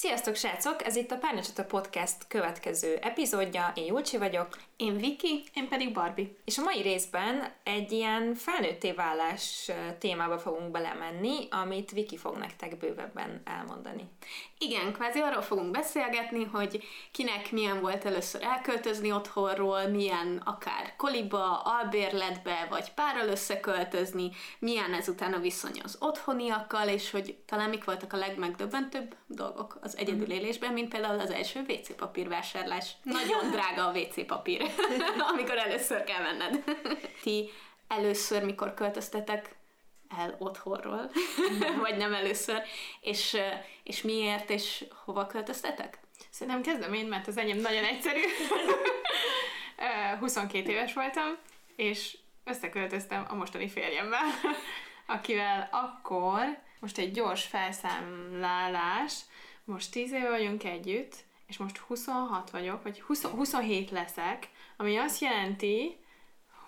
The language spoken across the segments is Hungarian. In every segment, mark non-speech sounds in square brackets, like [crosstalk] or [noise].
Sziasztok, srácok! Ez itt a Párnacsata Podcast következő epizódja. Én Julcsi vagyok. Én Viki, én pedig Barbie. És a mai részben egy ilyen felnőtté válás témába fogunk belemenni, amit Viki fog nektek bővebben elmondani. Igen, kvázi arról fogunk beszélgetni, hogy kinek milyen volt először elköltözni otthonról, milyen akár koliba, albérletbe, vagy párral összeköltözni, milyen ezután a viszony az otthoniakkal, és hogy talán mik voltak a legmegdöbbentőbb dolgok az egyedül élésben, mint például az első WC papír vásárlás. Nagyon [laughs] drága a WC papír, [laughs] amikor először kell venned. [laughs] Ti először, mikor költöztetek el otthonról, [laughs] vagy nem először, és, és miért, és hova költöztetek? Szerintem kezdem én, mert az enyém nagyon egyszerű. [laughs] 22 éves voltam, és összeköltöztem a mostani férjemmel, [laughs] akivel akkor, most egy gyors felszámlálás, most 10 éve vagyunk együtt, és most 26 vagyok, vagy 20, 27 leszek, ami azt jelenti,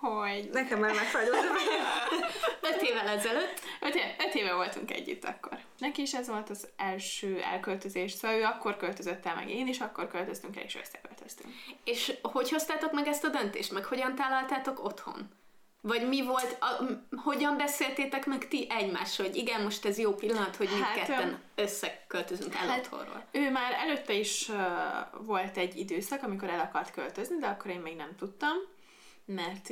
hogy... Nekem már megfagyott. [laughs] öt évvel ezelőtt. Öt, éve, öt éve voltunk együtt akkor. Neki is ez volt az első elköltözés, szóval ő akkor költözött el, meg én is akkor költöztünk el, és összeköltöztünk. És hogy hoztátok meg ezt a döntést, meg hogyan találtátok otthon? Vagy mi volt, a, hogyan beszéltétek meg ti egymással, hogy igen, most ez jó pillanat, hogy mi hát, ketten összeköltözünk el hát, otthonról? Ő már előtte is uh, volt egy időszak, amikor el akart költözni, de akkor én még nem tudtam, mert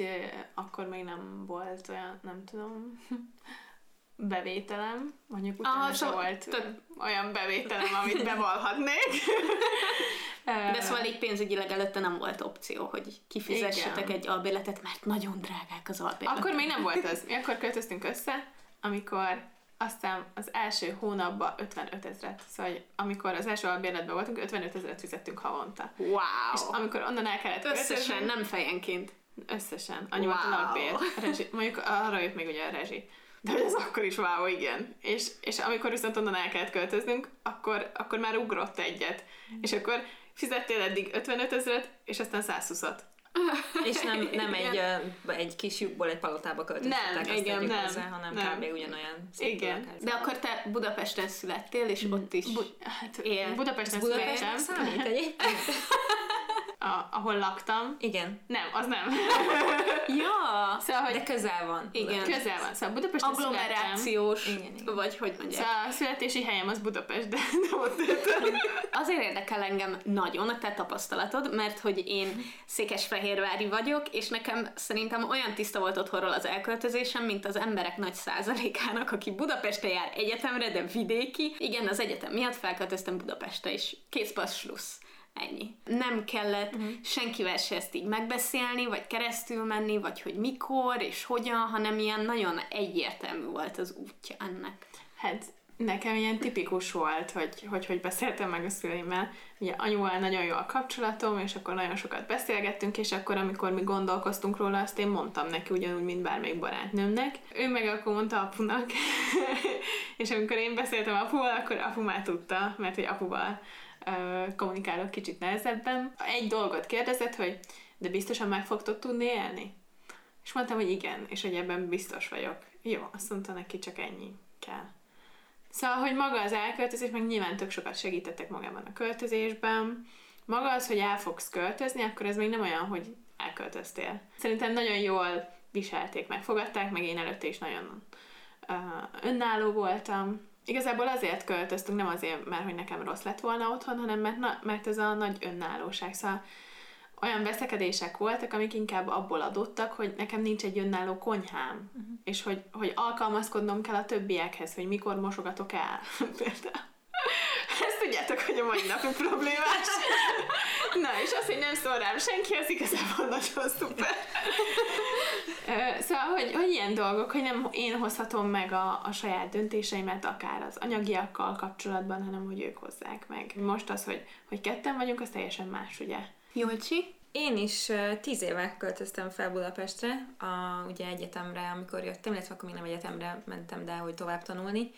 akkor még nem volt olyan, nem tudom, [laughs] bevételem, mondjuk utána Aha, so, volt t- olyan bevételem, amit bevallhatnék. [laughs] De szóval így pénzügyileg előtte nem volt opció, hogy kifizessetek Igen. egy albérletet, mert nagyon drágák az albérletek. Akkor még nem volt az. Mi akkor költöztünk össze, amikor aztán az első hónapban 55 ezeret. Szóval amikor az első albérletben voltunk, 55 ezeret fizettünk havonta. Wow! És amikor onnan el kellett Összesen, költözni, nem fejenként. Összesen. Annyi wow. volt a albér. Rezsi. Mondjuk arra jött még ugye a rezsi. De ez akkor is wow, igen. És, és amikor viszont onnan el kellett költöznünk, akkor, akkor már ugrott egyet. És akkor fizettél eddig 55 ezeret, és aztán 120-at. és nem, [laughs] nem egy, egy kis lyukból egy palotába költöztetek, nem, igen, nem, hozzá, hanem nem. kb. ugyanolyan Igen. De akkor te Budapesten születtél, és ott is Bu- hát, él. Budapesten Budapesten születtem. számít egyébként? [laughs] a, ahol laktam. Igen. Nem, az nem. [laughs] ja, szóval, hogy de közel van. Igen. Közel van. Szóval Budapesten Agglomerációs, igen, igen. vagy hogy mondják. Szóval a születési helyem az Budapest, de [laughs] nem ott Azért érdekel engem nagyon a te tapasztalatod, mert hogy én székesfehérvári vagyok, és nekem szerintem olyan tiszta volt otthonról az elköltözésem, mint az emberek nagy százalékának, aki Budapestre jár egyetemre, de vidéki. Igen, az egyetem miatt felköltöztem Budapestre, és kész passz. Ennyi. Nem kellett uh-huh. senkivel se ezt így megbeszélni, vagy keresztül menni, vagy hogy mikor és hogyan, hanem ilyen nagyon egyértelmű volt az útja ennek. Hát nekem ilyen tipikus volt, hogy hogy, hogy beszéltem meg a szüleimmel. Ugye anyuval nagyon jó a kapcsolatom, és akkor nagyon sokat beszélgettünk, és akkor amikor mi gondolkoztunk róla, azt én mondtam neki ugyanúgy, mint bármelyik barátnőmnek. Ő meg akkor mondta apunak, [laughs] és amikor én beszéltem apuval, akkor apu már tudta, mert hogy apuval kommunikálok kicsit nehezebben. Egy dolgot kérdezett, hogy de biztosan meg fogtok tudni élni? És mondtam, hogy igen, és hogy ebben biztos vagyok. Jó, azt mondta neki, csak ennyi kell. Szóval, hogy maga az elköltözés, meg nyilván tök sokat segítettek magában a költözésben. Maga az, hogy el fogsz költözni, akkor ez még nem olyan, hogy elköltöztél. Szerintem nagyon jól viselték, megfogadták, meg én előtte is nagyon uh, önálló voltam, Igazából azért költöztünk, nem azért, mert hogy nekem rossz lett volna otthon, hanem mert, na, mert ez a nagy önállóság. Szóval olyan veszekedések voltak, amik inkább abból adottak, hogy nekem nincs egy önálló konyhám, uh-huh. és hogy, hogy alkalmazkodnom kell a többiekhez, hogy mikor mosogatok el. [laughs] Például. Ezt tudjátok, hogy a mai napi problémás. Na, és az, hogy nem szól rám senki, az igazából nagyon szuper. szóval, hogy, hogy ilyen dolgok, hogy nem én hozhatom meg a, a saját döntéseimet, akár az anyagiakkal kapcsolatban, hanem hogy ők hozzák meg. Most az, hogy, hogy ketten vagyunk, az teljesen más, ugye? Jolcsi? Én is uh, tíz éve költöztem fel Budapestre, a, ugye egyetemre, amikor jöttem, illetve akkor még nem egyetemre mentem, de hogy tovább tanulni,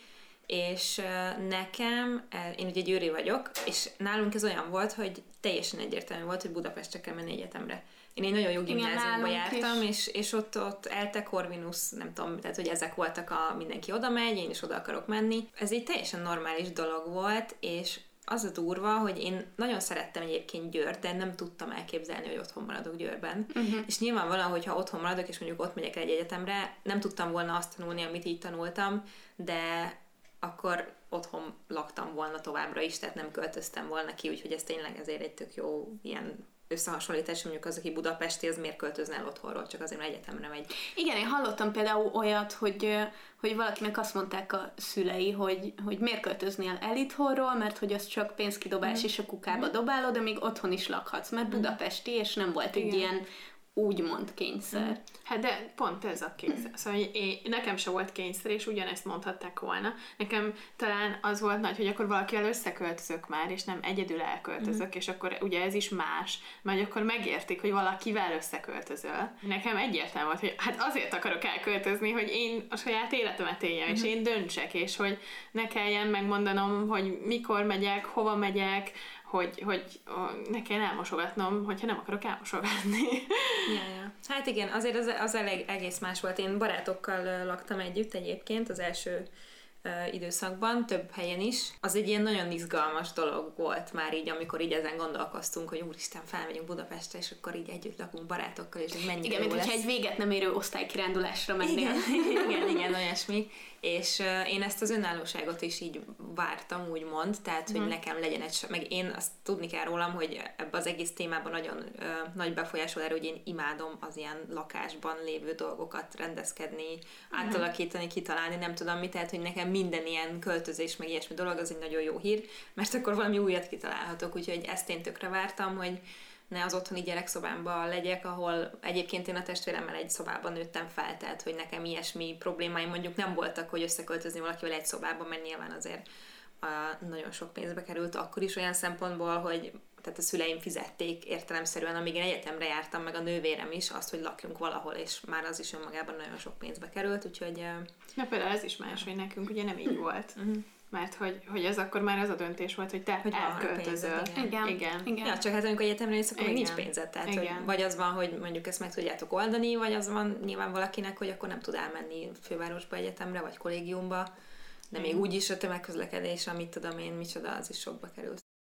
és nekem, én ugye győri vagyok, és nálunk ez olyan volt, hogy teljesen egyértelmű volt, hogy Budapestre kell menni egyetemre. Én egy nagyon jó gimnáziumba jártam, és, és ott, ott ELTE, Corvinus, nem tudom, tehát hogy ezek voltak a mindenki oda megy, én is oda akarok menni. Ez egy teljesen normális dolog volt, és az a durva, hogy én nagyon szerettem egyébként Győrt, de nem tudtam elképzelni, hogy otthon maradok Győrben. Uh-huh. És nyilvánvalóan, hogyha otthon maradok, és mondjuk ott megyek egy egyetemre, nem tudtam volna azt tanulni, amit így tanultam, de akkor otthon laktam volna továbbra is, tehát nem költöztem volna ki, úgyhogy ez tényleg ezért egy tök jó ilyen összehasonlítás, mondjuk az, aki budapesti, az miért költözne el otthonról, csak azért, mert egyetemre megy. Igen, én hallottam például olyat, hogy, hogy valakinek azt mondták a szülei, hogy, hogy miért költöznél el itthonról, mert hogy az csak pénzkidobás mm. és a kukába mm. dobálod, még otthon is lakhatsz, mert mm. budapesti, és nem volt Igen. egy ilyen úgymond kényszer. Mm. Hát de pont ez a kényszer. Szóval én, nekem se volt kényszer, és ugyanezt mondhatták volna. Nekem talán az volt nagy, hogy akkor valakivel összeköltözök már, és nem egyedül elköltözök, mm. és akkor ugye ez is más, mert akkor megértik, hogy valakivel összeköltözöl. Nekem egyértelmű volt, hogy hát azért akarok elköltözni, hogy én a saját életemet éljem, mm. és én döntsek, és hogy ne kelljen megmondanom, hogy mikor megyek, hova megyek, hogy, hogy ne kell elmosogatnom, hogyha nem akarok elmosogatni. Ja, ja. Hát igen, azért az, az elég, egész más volt. Én barátokkal laktam együtt egyébként az első időszakban, több helyen is. Az egy ilyen nagyon izgalmas dolog volt már így, amikor így ezen gondolkoztunk, hogy úristen, felmegyünk Budapestre, és akkor így együtt lakunk barátokkal, és ez mennyire Igen, mint lesz. egy véget nem érő osztálykirándulásra mennél. Igen, igen, igen, olyasmi. És én ezt az önállóságot is így vártam, úgymond, tehát, hogy hmm. nekem legyen egy, meg én azt tudni kell rólam, hogy ebbe az egész témában nagyon uh, nagy befolyásol erő, hogy én imádom az ilyen lakásban lévő dolgokat rendezkedni, hmm. átalakítani, kitalálni, nem tudom mit, tehát, hogy nekem minden ilyen költözés, meg ilyesmi dolog, az egy nagyon jó hír, mert akkor valami újat kitalálhatok, úgyhogy ezt én tökre vártam, hogy ne az otthoni gyerekszobámban legyek, ahol egyébként én a testvéremmel egy szobában nőttem fel, tehát hogy nekem ilyesmi problémáim mondjuk nem voltak, hogy összeköltözni valakivel egy szobában, mert nyilván azért uh, nagyon sok pénzbe került, akkor is olyan szempontból, hogy tehát a szüleim fizették értelemszerűen, amíg én egyetemre jártam, meg a nővérem is, azt, hogy lakjunk valahol, és már az is önmagában nagyon sok pénzbe került, úgyhogy... Ja, például ez is más, hogy nekünk ugye nem így volt. Uh-huh. Mert hogy, hogy ez akkor már az a döntés volt, hogy te hogy elköltözöl. Igen. Igen. Igen. Igen. Ja, csak hát amikor egyetemre jössz, akkor nincs pénzed. Tehát, Igen. hogy vagy az van, hogy mondjuk ezt meg tudjátok oldani, vagy az van nyilván valakinek, hogy akkor nem tud elmenni fővárosba egyetemre, vagy kollégiumba. De még úgy is a tömegközlekedés, amit tudom én, micsoda, az is sokba kerül.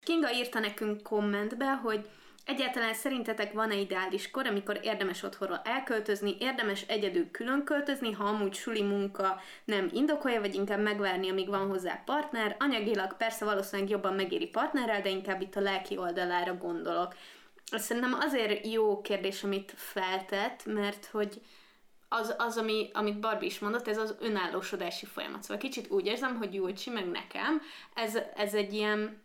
Kinga írta nekünk kommentbe, hogy Egyáltalán szerintetek van-e ideális kor, amikor érdemes otthonról elköltözni, érdemes egyedül külön költözni, ha amúgy suli munka nem indokolja, vagy inkább megvárni, amíg van hozzá partner? Anyagilag persze valószínűleg jobban megéri partnerrel, de inkább itt a lelki oldalára gondolok. Szerintem azért jó kérdés, amit feltett, mert hogy az, az ami, amit Barbie is mondott, ez az önállósodási folyamat. Szóval kicsit úgy érzem, hogy Julcsi meg nekem, ez, ez egy ilyen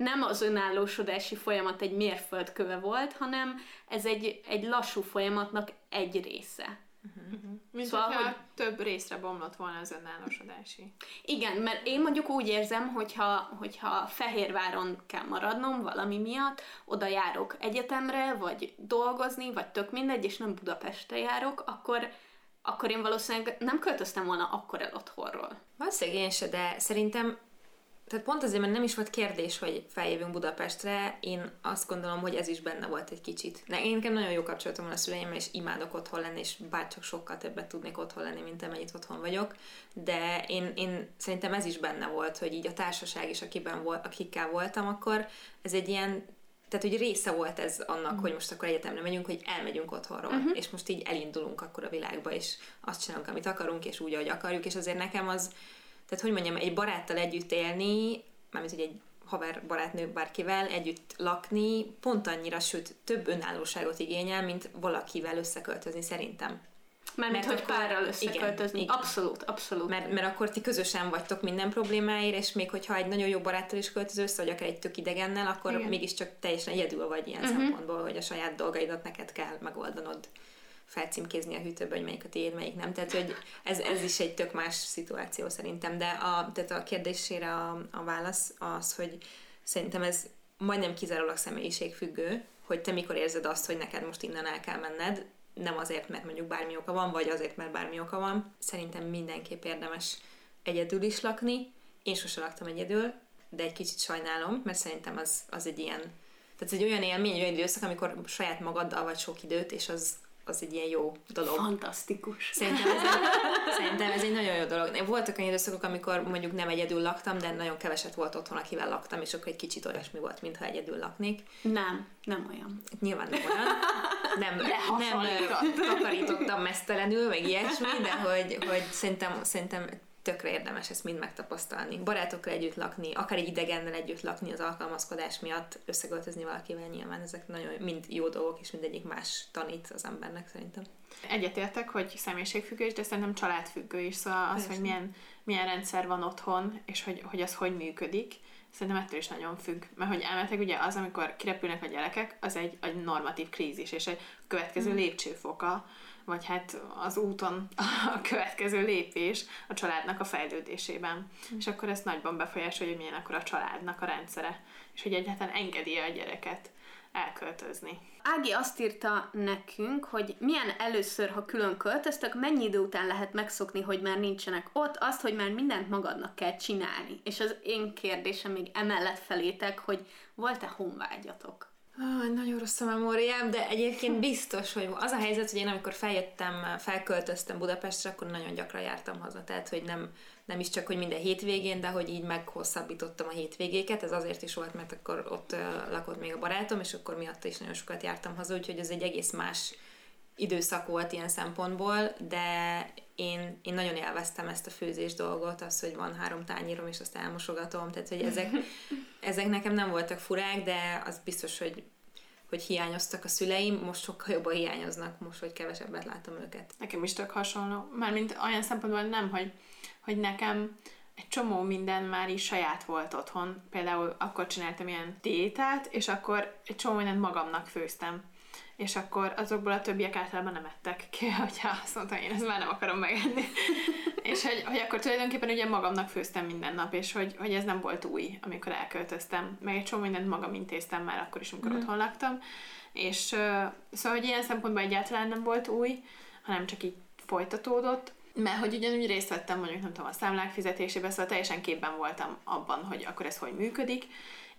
nem az önállósodási folyamat egy mérföldköve volt, hanem ez egy, egy lassú folyamatnak egy része. Uh-huh. Mint szóval, hogy több részre bomlott volna az önállósodási. Igen, mert én mondjuk úgy érzem, hogyha, hogyha Fehérváron kell maradnom valami miatt, oda járok egyetemre, vagy dolgozni, vagy tök mindegy, és nem Budapestre járok, akkor, akkor én valószínűleg nem költöztem volna akkor el otthonról. Valószínűleg én se, de szerintem tehát pont azért, mert nem is volt kérdés, hogy feljövünk Budapestre, én azt gondolom, hogy ez is benne volt egy kicsit. De én nekem nagyon jó kapcsolatom van a szüleimmel, és imádok otthon lenni, és bárcsak sokkal többet tudnék otthon lenni, mint amennyit otthon vagyok. De én, én szerintem ez is benne volt, hogy így a társaság is, akiben volt, akikkel voltam akkor, ez egy ilyen tehát, hogy része volt ez annak, uh hogy most akkor egyetemre megyünk, hogy elmegyünk otthonról, uh-huh. és most így elindulunk akkor a világba, és azt csinálunk, amit akarunk, és úgy, ahogy akarjuk, és azért nekem az, tehát hogy mondjam, egy baráttal együtt élni, mármint hogy egy haver barátnő bárkivel együtt lakni, pont annyira, sőt, több önállóságot igényel, mint valakivel összeköltözni szerintem. Mert, mert hogy párral összeköltözni. Igen, abszolút, abszolút. Mert, mert akkor ti közösen vagytok minden problémáért, és még hogyha egy nagyon jó baráttal is költöző össze, vagy akár egy tök idegennel, akkor igen. mégiscsak teljesen egyedül vagy ilyen uh-huh. szempontból, hogy a saját dolgaidat neked kell megoldanod felcímkézni a hűtőbe, hogy melyik a tiéd, melyik nem. Tehát, hogy ez, ez is egy tök más szituáció szerintem, de a, tehát a kérdésére a, a válasz az, hogy szerintem ez majdnem kizárólag személyiségfüggő, hogy te mikor érzed azt, hogy neked most innen el kell menned, nem azért, mert mondjuk bármi oka van, vagy azért, mert bármi oka van. Szerintem mindenképp érdemes egyedül is lakni. Én sose laktam egyedül, de egy kicsit sajnálom, mert szerintem az, az egy ilyen, tehát egy olyan élmény, egy olyan időszak, amikor saját magaddal vagy sok időt, és az, az egy ilyen jó dolog. Fantasztikus. Szerintem ez, egy, [laughs] szerintem ez egy nagyon jó dolog. Voltak olyan időszakok, amikor mondjuk nem egyedül laktam, de nagyon keveset volt otthon, akivel laktam, és akkor egy kicsit olyasmi volt, mintha egyedül laknék. Nem, nem olyan. Nyilván nem olyan. Nem, nem takarítottam mesztelenül, meg ilyesmi, de hogy, hogy szerintem, szerintem tökre érdemes ezt mind megtapasztalni. Barátokkal együtt lakni, akár egy idegennel együtt lakni az alkalmazkodás miatt, összegöltözni valakivel nyilván, ezek nagyon mind jó dolgok, és mindegyik más tanít az embernek szerintem. Egyetértek, hogy személyiségfüggő de szerintem családfüggő is, szóval az, Persze. hogy milyen, milyen rendszer van otthon, és hogy, hogy az hogy működik, szerintem ettől is nagyon függ. Mert hogy elmetek ugye az, amikor kirepülnek a gyerekek, az egy, egy normatív krízis, és egy következő lépcsőfoka, vagy hát az úton a következő lépés a családnak a fejlődésében. És akkor ezt nagyban befolyásolja, hogy milyen akkor a családnak a rendszere, és hogy egyáltalán engedi a gyereket elköltözni. Ági azt írta nekünk, hogy milyen először, ha külön költöztök, mennyi idő után lehet megszokni, hogy már nincsenek ott, azt, hogy már mindent magadnak kell csinálni. És az én kérdésem még emellett felétek, hogy volt-e honvágyatok? Nagyon rossz a memóriám, de egyébként biztos, hogy az a helyzet, hogy én amikor feljöttem, felköltöztem Budapestre, akkor nagyon gyakran jártam haza. Tehát, hogy nem, nem is csak, hogy minden hétvégén, de hogy így meghosszabbítottam a hétvégéket. Ez azért is volt, mert akkor ott lakott még a barátom, és akkor miatta is nagyon sokat jártam haza, úgyhogy ez egy egész más időszak volt ilyen szempontból, de én, én nagyon élveztem ezt a főzés dolgot, az, hogy van három tányérom, és azt elmosogatom, tehát hogy ezek, [laughs] ezek nekem nem voltak furák, de az biztos, hogy, hogy hiányoztak a szüleim, most sokkal jobban hiányoznak, most, hogy kevesebbet látom őket. Nekem is tök hasonló. Mármint olyan szempontból nem, hogy, hogy nekem egy csomó minden már is saját volt otthon. Például akkor csináltam ilyen diétát, és akkor egy csomó mindent magamnak főztem. És akkor azokból a többiek általában nem ettek ki, [laughs] hogyha azt mondtam, én ezt már nem akarom megenni. [laughs] és hogy, hogy akkor tulajdonképpen ugye magamnak főztem minden nap, és hogy, hogy ez nem volt új, amikor elköltöztem. Meg egy csomó mindent magam intéztem már akkor is, amikor mm. otthon laktam. És uh, szóval, hogy ilyen szempontból egyáltalán nem volt új, hanem csak így folytatódott. Mert hogy ugyanúgy részt vettem mondjuk, nem tudom, a számlák fizetésében, szóval teljesen képben voltam abban, hogy akkor ez hogy működik.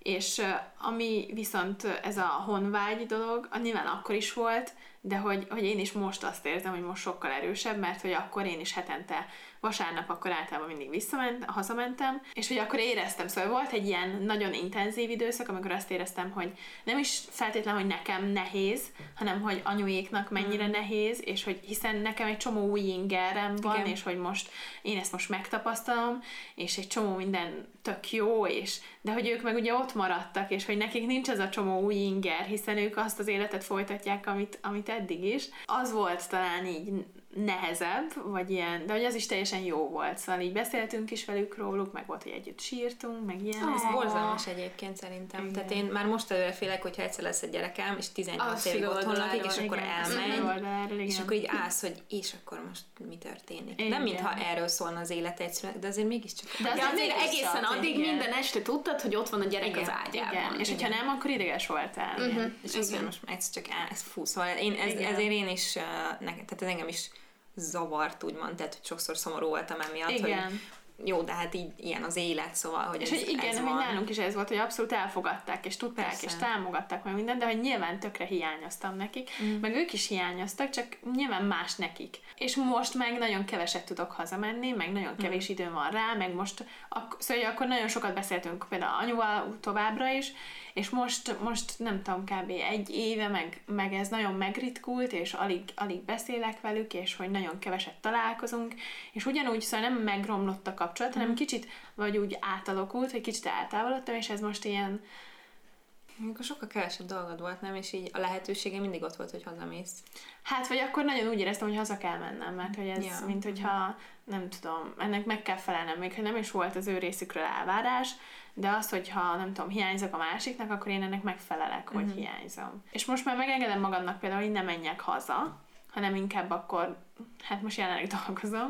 És ami viszont ez a honvágy dolog, a nyilván akkor is volt, de hogy, hogy én is most azt érzem, hogy most sokkal erősebb, mert hogy akkor én is hetente vasárnap akkor általában mindig visszament, hazamentem, és hogy akkor éreztem, szóval volt egy ilyen nagyon intenzív időszak, amikor azt éreztem, hogy nem is feltétlenül, hogy nekem nehéz, hanem hogy anyuéknak mennyire mm. nehéz, és hogy hiszen nekem egy csomó új ingerem van, Igen. és hogy most én ezt most megtapasztalom, és egy csomó minden tök jó, és de hogy ők meg ugye ott maradtak, és hogy nekik nincs az a csomó új inger, hiszen ők azt az életet folytatják, amit, amit eddig is. Az volt talán így nehezebb, vagy ilyen, de hogy az is teljesen jó volt. Szóval így beszéltünk is velük róluk, meg volt, hogy együtt sírtunk, meg ilyen. Ez borzalmas egyébként szerintem. Igen. Tehát én már most előre félek, hogyha egyszer lesz egy gyerekem, és 18 Az évig otthon lakik, és akkor igen. elmegy, és igen. akkor így állsz, hogy és akkor most mi történik. Igen. Nem mintha erről szólna az élet egy szünet, de azért mégiscsak. De De azért azért egészen addig igen. minden este tudtad, hogy ott van a gyerek Igen, az ágyában. Igen, és hogyha nem, akkor ideges voltál. Igen. És mondja, most ez csak áll, ez fú, szóval én, ez, Igen. ezért én is, nekem, tehát ez engem is zavart, úgymond, tehát hogy sokszor szomorú voltam emiatt, Igen. hogy jó, de hát így ilyen az élet, szóval, hogy És ez, hogy igen, ez hogy van. nálunk is ez volt, hogy abszolút elfogadták, és tudták, Persze. és támogatták meg mindent, de hogy nyilván tökre hiányoztam nekik, mm. meg ők is hiányoztak, csak nyilván más nekik. És most meg nagyon keveset tudok hazamenni, meg nagyon kevés mm. időm van rá, meg most, ak- szóval akkor nagyon sokat beszéltünk például anyuval továbbra is, és most, most nem tudom, kb. egy éve, meg, meg ez nagyon megritkult, és alig, alig beszélek velük, és hogy nagyon keveset találkozunk, és ugyanúgy szóval nem megromlott a kapcsolat, hanem kicsit vagy úgy átalakult, hogy kicsit eltávolodtam, és ez most ilyen, Amikor sokkal kevesebb dolgod volt, nem? És így a lehetősége mindig ott volt, hogy hazamész. hát vagy akkor nagyon úgy éreztem, hogy haza kell mennem, mert hogy ez, ja. mint hogyha, nem tudom, ennek meg kell felelnem, még ha nem is volt az ő részükről elvárás, de az, hogyha nem tudom, hiányzok a másiknak, akkor én ennek megfelelek, hogy Mhm. hiányzom. És most már megengedem magamnak például, hogy ne menjek haza, hanem inkább akkor, hát most jelenleg dolgozom,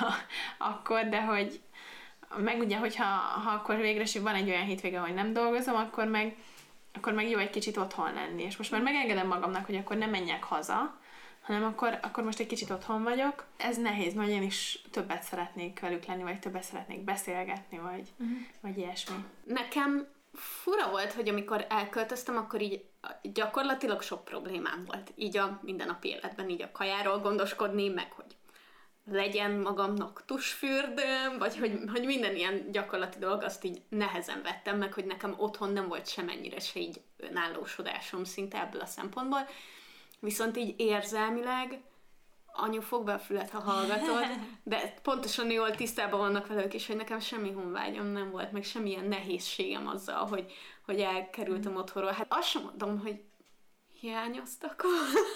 [laughs] akkor, de hogy meg ugye, hogyha ha akkor végre is van egy olyan hétvége, hogy nem dolgozom, akkor meg, akkor meg jó egy kicsit otthon lenni. És most már megengedem magamnak, hogy akkor nem menjek haza, hanem akkor, akkor most egy kicsit otthon vagyok. Ez nehéz, mert én is többet szeretnék velük lenni, vagy többet szeretnék beszélgetni, vagy, uh-huh. vagy ilyesmi. Nekem fura volt, hogy amikor elköltöztem, akkor így gyakorlatilag sok problémám volt. Így a mindennapi életben, így a kajáról gondoskodni, meg hogy legyen magamnak tusfürdőm, vagy hogy, hogy minden ilyen gyakorlati dolog, azt így nehezen vettem meg, hogy nekem otthon nem volt semennyire se így önállósodásom szinte ebből a szempontból. Viszont így érzelmileg, anyu, fog be a fület, ha hallgatod, de pontosan jól tisztában vannak velük is, hogy nekem semmi honvágyam nem volt, meg semmilyen nehézségem azzal, hogy, hogy elkerültem otthonról. Hát azt sem mondom, hogy hiányoztak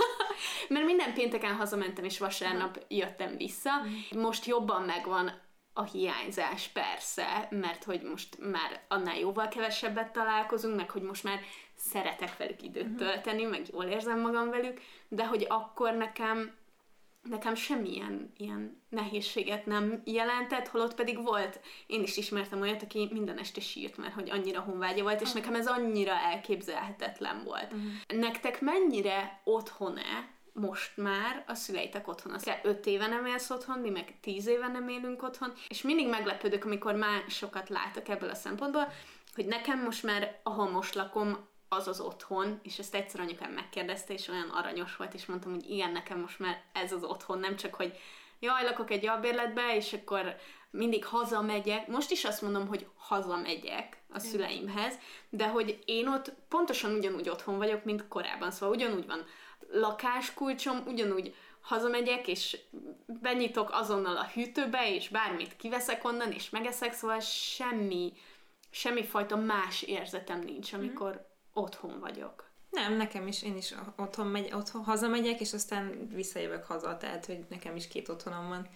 [laughs] Mert minden pénteken hazamentem, és vasárnap jöttem vissza. Most jobban megvan a hiányzás, persze, mert hogy most már annál jóval kevesebbet találkozunk, meg hogy most már szeretek velük időt mhm. tölteni, meg jól érzem magam velük, de hogy akkor nekem nekem semmilyen ilyen nehézséget nem jelentett, holott pedig volt, én is ismertem olyat, aki minden este sírt, mert hogy annyira honvágya volt, és nekem ez annyira elképzelhetetlen volt. Uh-huh. Nektek mennyire otthon-e most már a szüleitek otthon. Az öt éve nem élsz otthon, mi meg tíz éve nem élünk otthon, és mindig meglepődök, amikor másokat látok ebből a szempontból, hogy nekem most már, ahol most lakom, az az otthon, és ezt egyszer anyukám megkérdezte, és olyan aranyos volt, és mondtam, hogy igen, nekem most már ez az otthon, nem csak, hogy jaj, lakok egy albérletbe, és akkor mindig hazamegyek. Most is azt mondom, hogy hazamegyek a szüleimhez, de hogy én ott pontosan ugyanúgy otthon vagyok, mint korábban, szóval ugyanúgy van lakáskulcsom, ugyanúgy hazamegyek, és benyitok azonnal a hűtőbe, és bármit kiveszek onnan, és megeszek, szóval semmi, semmi fajta más érzetem nincs, amikor mm otthon vagyok. Nem, nekem is, én is otthon, megy, otthon hazamegyek, és aztán visszajövök haza, tehát hogy nekem is két otthonom van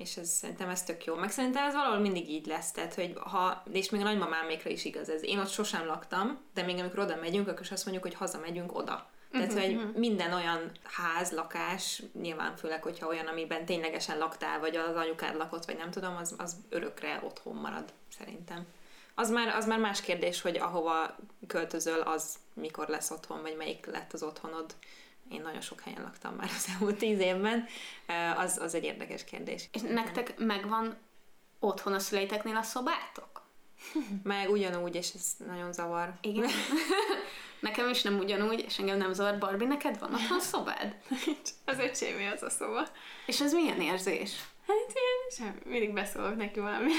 és ez, szerintem ez tök jó. Meg szerintem ez valahol mindig így lesz, tehát hogy ha, és még a nagymamámékra is igaz ez. Én ott sosem laktam, de még amikor oda megyünk, akkor is azt mondjuk, hogy hazamegyünk oda. Tehát, uh-huh, hogy uh-huh. minden olyan ház, lakás, nyilván főleg, hogyha olyan, amiben ténylegesen laktál, vagy az anyukád lakott, vagy nem tudom, az, az örökre otthon marad, szerintem az már, az már más kérdés, hogy ahova költözöl, az mikor lesz otthon, vagy melyik lett az otthonod. Én nagyon sok helyen laktam már az elmúlt tíz évben. Az, az egy érdekes kérdés. És nektek megvan otthon a szüleiteknél a szobátok? Meg ugyanúgy, és ez nagyon zavar. Igen. [laughs] Nekem is nem ugyanúgy, és engem nem zavar. Barbie, neked van otthon szobád? az öcsémé az a szoba. És ez milyen érzés? Hát ilyen, sem, mindig beszólok neki valami.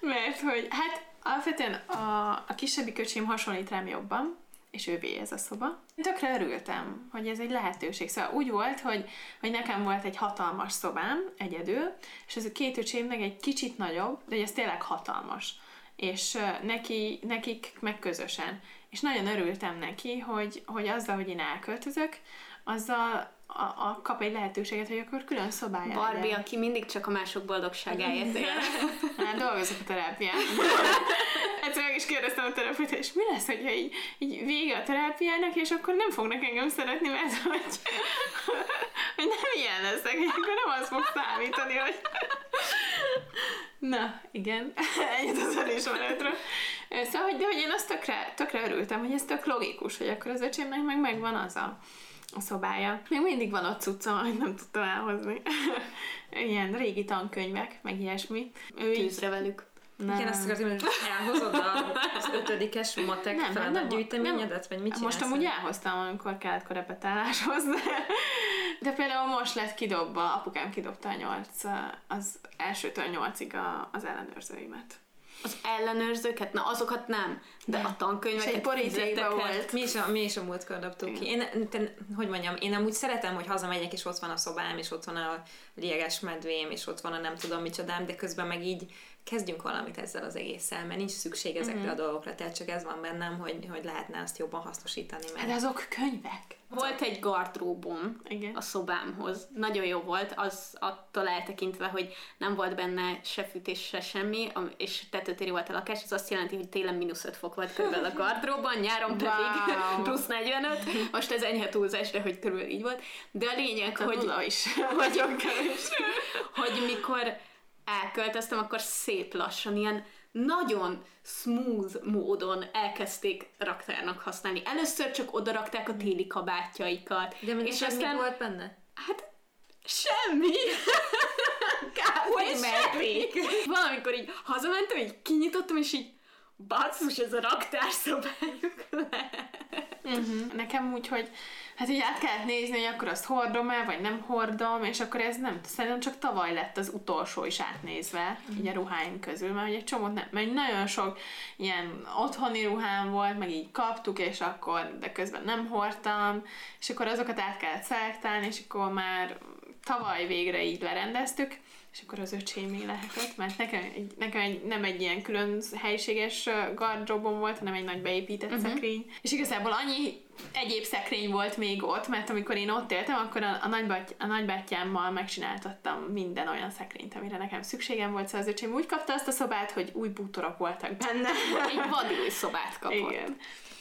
Mert hogy, hát alapvetően a, a kisebbi köcsém hasonlít rám jobban, és ő ez a szoba. Én tökre örültem, hogy ez egy lehetőség. Szóval úgy volt, hogy, hogy nekem volt egy hatalmas szobám, egyedül, és ez a két öcsémnek egy kicsit nagyobb, de ez tényleg hatalmas. És neki, nekik meg közösen. És nagyon örültem neki, hogy, hogy azzal, hogy én elköltözök, azzal a, a, kap egy lehetőséget, hogy akkor külön szobája Barbie, aki mindig csak a mások boldogságáért [laughs] él. Hát dolgozok a terápián. [laughs] Egyszer meg is kérdeztem a terapeuta, és mi lesz, hogyha így, így vége a terápiának, és akkor nem fognak engem szeretni, mert hogy, [laughs] hogy nem ilyen leszek, és akkor nem az fog számítani, hogy... Na, igen, ennyit az adésmenetről. Szóval, hogy, de hogy én azt tökre, tökre örültem, hogy ez tök logikus, hogy akkor az öcsémnek meg megvan az a a szobája. Még mindig van ott cucca, hogy nem tudtam elhozni. [laughs] Ilyen régi tankönyvek, meg ilyesmi. Ő Tűzre így... velük. Nem. Igen, azt akartam, hogy elhozod az ötödikes matek nem, feladatgyűjteményedet, vagy mit? Most amúgy elhoztam, amikor kellett korepetáláshoz, de, [laughs] de például most lett kidobva, apukám kidobta a nyolc, az elsőtől nyolcig a, az ellenőrzőimet az ellenőrzőket, na azokat nem, de a tankönyveket volt. Mi is a, mi is a múltkor dobtuk ki. Én, te, hogy mondjam, én amúgy szeretem, hogy hazamegyek, és ott van a szobám, és ott van a lieges medvém, és ott van a nem tudom micsodám, de közben meg így kezdjünk valamit ezzel az egésszel, mert nincs szükség ezekre uh-huh. a dolgokra, tehát csak ez van bennem, hogy, hogy lehetne azt jobban hasznosítani. Mert... De azok könyvek. Volt egy gardróbom Igen. a szobámhoz. Nagyon jó volt, az attól eltekintve, hogy nem volt benne se fűtés, se semmi, és tetőtéri volt a lakás, az azt jelenti, hogy télen mínusz 5 fok volt körülbelül a gardróban, nyáron pedig wow. [laughs] plusz 45, most ez enyhe túlzás, de hogy körülbelül így volt. De a lényeg, hát hogy... is. [laughs] Vagyok hogy mikor elköltöztem, akkor szép lassan, ilyen nagyon smooth módon elkezdték raktárnak használni. Először csak oda rakták a téli kabátjaikat. De és aztán... volt benne? Hát semmi. [laughs] Kb. Hogy merték? [laughs] Valamikor így hazamentem, így kinyitottam, és így basszus, ez a raktárszobájuk Uh-huh. [laughs] Nekem úgy, hogy hát ugye át kellett nézni, hogy akkor azt hordom-e, vagy nem hordom, és akkor ez nem, szerintem csak tavaly lett az utolsó is átnézve, uh-huh. így a ruháim közül, mert egy csomót nem, mert nagyon sok ilyen otthoni ruhám volt, meg így kaptuk, és akkor, de közben nem hordtam, és akkor azokat át kellett szelektálni, és akkor már tavaly végre így lerendeztük, és akkor az öcsémé lehetett, mert nekem, egy, nekem egy, nem egy ilyen külön helységes gardróbom volt, hanem egy nagy beépített uh-huh. szekrény. És igazából annyi egyéb szekrény volt még ott, mert amikor én ott éltem, akkor a, a, nagybáty, a nagybátyámmal megcsináltattam minden olyan szekrényt, amire nekem szükségem volt, szóval az öcsém úgy kapta azt a szobát, hogy új bútorok voltak benne. [laughs] egy vadúj szobát kapott. Igen.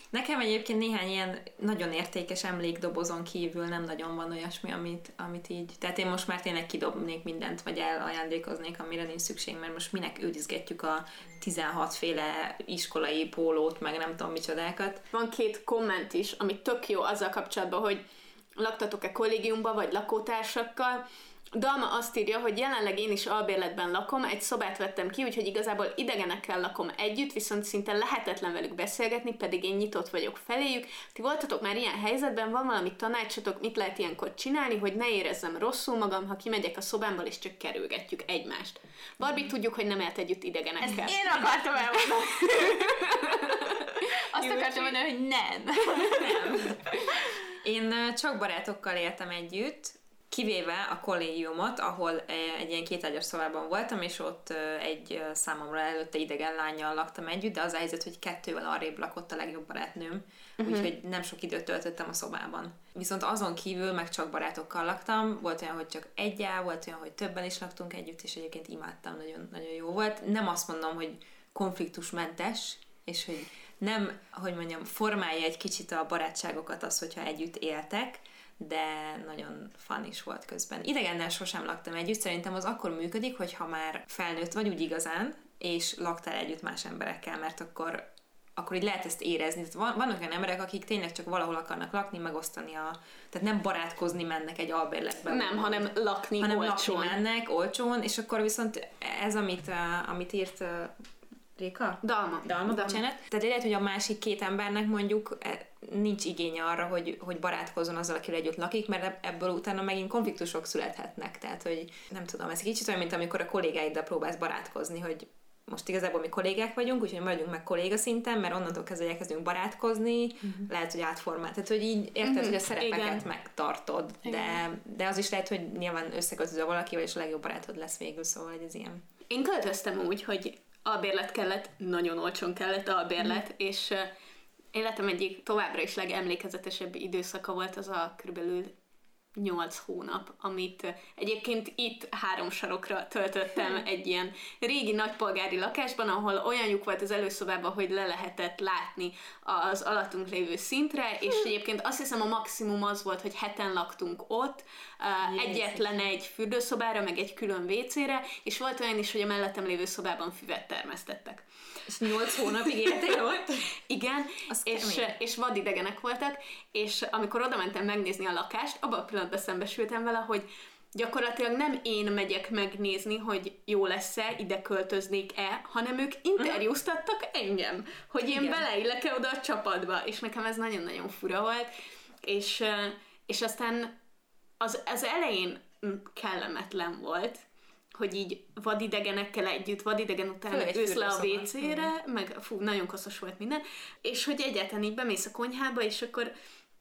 Nekem egyébként néhány ilyen nagyon értékes emlékdobozon kívül nem nagyon van olyasmi, amit, amit így... Tehát én most már tényleg kidobnék mindent, vagy elajándékoznék, amire nincs szükség, mert most minek őrizgetjük a 16 féle iskolai pólót, meg nem tudom micsodákat. Van két komment is, ami tök jó azzal kapcsolatban, hogy laktatok-e kollégiumba, vagy lakótársakkal, Dalma azt írja, hogy jelenleg én is albérletben lakom, egy szobát vettem ki, úgyhogy igazából idegenekkel lakom együtt, viszont szinte lehetetlen velük beszélgetni, pedig én nyitott vagyok feléjük. Ti voltatok már ilyen helyzetben, van valami tanácsotok, mit lehet ilyenkor csinálni, hogy ne érezzem rosszul magam, ha kimegyek a szobámból, és csak kerülgetjük egymást. Barbie tudjuk, hogy nem élt együtt idegenekkel. Ezt én akartam elmondani. Azt akartam mondani, hogy nem. nem. Én csak barátokkal éltem együtt, Kivéve a kollégiumot, ahol egy ilyen kétágyas szobában voltam, és ott egy számomra előtte idegen lányjal laktam együtt, de az a helyzet, hogy kettővel arrébb lakott a legjobb barátnőm, uh-huh. úgyhogy nem sok időt töltöttem a szobában. Viszont azon kívül meg csak barátokkal laktam, volt olyan, hogy csak egyel, volt olyan, hogy többen is laktunk együtt, és egyébként imádtam, nagyon, nagyon jó volt. Nem azt mondom, hogy konfliktusmentes, és hogy nem, hogy mondjam, formálja egy kicsit a barátságokat az, hogyha együtt éltek, de nagyon fan is volt közben. Idegennel sosem laktam együtt, szerintem az akkor működik, hogyha már felnőtt vagy úgy igazán, és laktál együtt más emberekkel, mert akkor akkor így lehet ezt érezni. Tehát vannak olyan emberek, akik tényleg csak valahol akarnak lakni, megosztani a... Tehát nem barátkozni mennek egy albérletbe. Nem, mond, hanem lakni hanem olcsón. lakni mennek olcsón, és akkor viszont ez, amit, amit írt Réka? Dalma. Dalma, bocsánat. Tehát lehet, hogy a másik két embernek mondjuk e, nincs igénye arra, hogy, hogy barátkozzon azzal, akivel együtt lakik, mert ebből utána megint konfliktusok születhetnek. Tehát, hogy nem tudom, ez kicsit olyan, mint amikor a kollégáiddal próbálsz barátkozni, hogy most igazából mi kollégák vagyunk, úgyhogy maradjunk meg kolléga szinten, mert onnantól kezdve elkezdünk barátkozni, uh-huh. lehet, hogy átformál. Tehát, hogy így érted, uh-huh. hogy a szerepeket Igen. megtartod, de, de az is lehet, hogy nyilván összekötözöl valakivel, és a legjobb barátod lesz végül, szóval hogy ez ilyen. Én költöztem úgy, hogy albérlet kellett, nagyon olcsón kellett albérlet, mm. és életem egyik továbbra is legemlékezetesebb időszaka volt az a körülbelül 8 hónap, amit egyébként itt három sarokra töltöttem [laughs] egy ilyen régi nagypolgári lakásban, ahol olyan lyuk volt az előszobában, hogy le lehetett látni az alattunk lévő szintre, és egyébként azt hiszem a maximum az volt, hogy heten laktunk ott, Jézus. egyetlen egy fürdőszobára, meg egy külön WC-re, és volt olyan is, hogy a mellettem lévő szobában füvet termesztettek. És nyolc hónapig éltél [laughs] ott? Igen, és, és vadidegenek voltak, és amikor oda mentem megnézni a lakást, abban a pillanatban szembesültem vele, hogy gyakorlatilag nem én megyek megnézni, hogy jó lesz-e, ide költöznék-e, hanem ők interjúztattak engem, hogy én beleillek-e oda a csapatba, és nekem ez nagyon-nagyon fura volt, és, és aztán az, az elején kellemetlen volt, hogy így vadidegenekkel együtt, vadidegen után ősz le a WC-re, meg fú, nagyon koszos volt minden, és hogy egyáltalán így bemész a konyhába, és akkor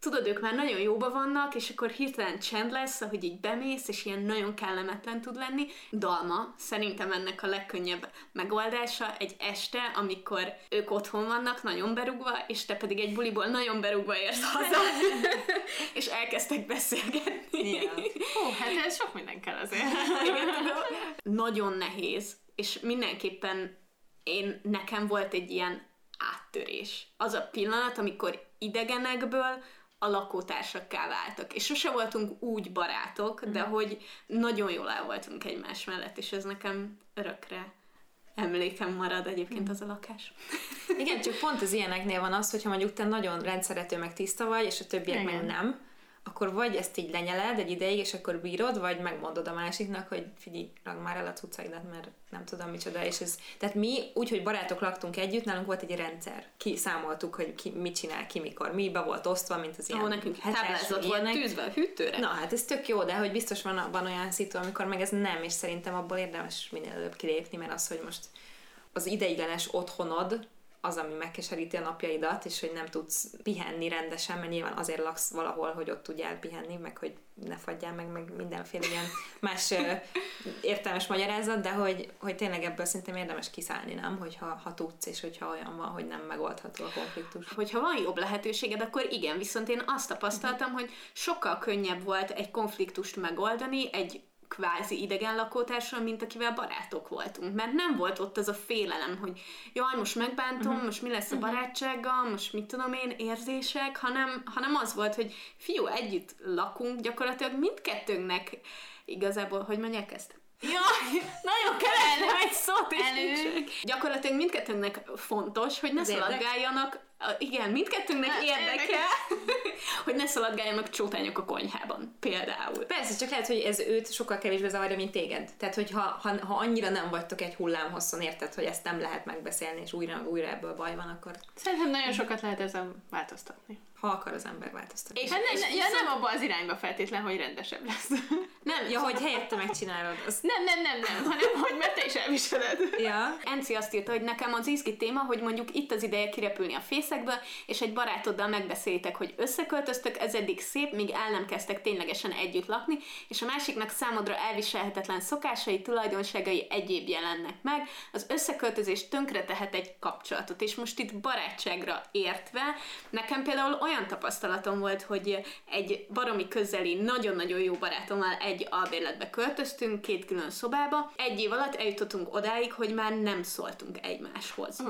tudod, ők már nagyon jóba vannak, és akkor hirtelen csend lesz, ahogy így bemész, és ilyen nagyon kellemetlen tud lenni. Dalma, szerintem ennek a legkönnyebb megoldása egy este, amikor ők otthon vannak, nagyon berugva, és te pedig egy buliból nagyon berugva érsz haza, [laughs] és elkezdtek beszélgetni. Yeah. Ó, hát ez sok minden kell azért. nagyon nehéz, és mindenképpen én, nekem volt egy ilyen áttörés. Az a pillanat, amikor idegenekből a lakótársakká váltak. És sose voltunk úgy barátok, de mhm. hogy nagyon jól el voltunk egymás mellett, és ez nekem örökre emlékem marad egyébként mhm. az a lakás. Igen, csak pont az ilyeneknél van az, hogyha mondjuk te nagyon rendszerető meg tiszta vagy, és a többiek Igen. meg nem, akkor vagy ezt így lenyeled egy ideig, és akkor bírod, vagy megmondod a másiknak, hogy figyelj, ragd már el a cuccaidat, mert nem tudom micsoda, és ez, tehát mi úgy, hogy barátok laktunk együtt, nálunk volt egy rendszer. Ki számoltuk, hogy ki mit csinál, ki mikor, mi be volt osztva, mint az ilyen Ahol nekünk hetes, táblázat volt tűzve a hűtőre. Na, hát ez tök jó, de hogy biztos van, van olyan szitu, amikor meg ez nem, és szerintem abból érdemes minél előbb kilépni, mert az, hogy most az ideiglenes otthonod, az, ami megkeseríti a napjaidat, és hogy nem tudsz pihenni rendesen, mert nyilván azért laksz valahol, hogy ott tudjál pihenni, meg hogy ne fagyjál meg, meg mindenféle ilyen más értelmes magyarázat, de hogy, hogy tényleg ebből szerintem érdemes kiszállni, nem? Hogyha ha tudsz, és hogyha olyan van, hogy nem megoldható a konfliktus. Hogyha van jobb lehetőséged, akkor igen, viszont én azt tapasztaltam, hogy sokkal könnyebb volt egy konfliktust megoldani egy kvázi idegen lakótársal, mint akivel barátok voltunk. Mert nem volt ott az a félelem, hogy jaj, most megbántom, uh-huh. most mi lesz a barátsággal, most mit tudom én, érzések, hanem, hanem az volt, hogy fiú, együtt lakunk, gyakorlatilag mindkettőnknek igazából, hogy mondják ezt? Jaj, [laughs] nagyon kellene [laughs] egy szót is Elő. Gyakorlatilag mindkettőnknek fontos, hogy ne szaladgáljanak, igen, mindkettőnknek Hát, érdeke, [laughs] hogy ne szaladgáljanak csótányok a konyhában, például. Persze, csak lehet, hogy ez őt sokkal kevésbé zavarja, mint téged. Tehát, hogy ha, ha, ha annyira nem vagytok egy hullámhosszon, érted, hogy ezt nem lehet megbeszélni, és újra, újra ebből baj van, akkor Szerintem nagyon sokat lehet ezen változtatni. ha akar az ember változtatni. És, Hát és nem, ja, nem abba az irányba feltétlen, hogy rendesebb lesz. [laughs] nem, Ja, hogy helyette megcsinálod. Az... Nem, nem, nem, nem, hanem hogy mert te is elviseled. Ja. Enci azt írta, hogy nekem az izgi téma, hogy mondjuk itt az ideje kirepülni a fészekből, és egy barátoddal megbeszélitek, hogy összeköltöztök, ez eddig szép, míg el nem kezdtek ténylegesen együtt lakni, és a másiknak számodra elviselhetetlen szokásai, tulajdonságai egyéb jelennek meg. Az összeköltözés tönkre tehet egy kapcsolatot, és most itt barátságra értve, nekem például olyan tapasztalatom volt, hogy egy baromi közeli, nagyon-nagyon jó barátommal egy albérletbe költöztünk, két külön szobába. Egy év alatt eljutottunk odáig, hogy már nem szóltunk egymáshoz.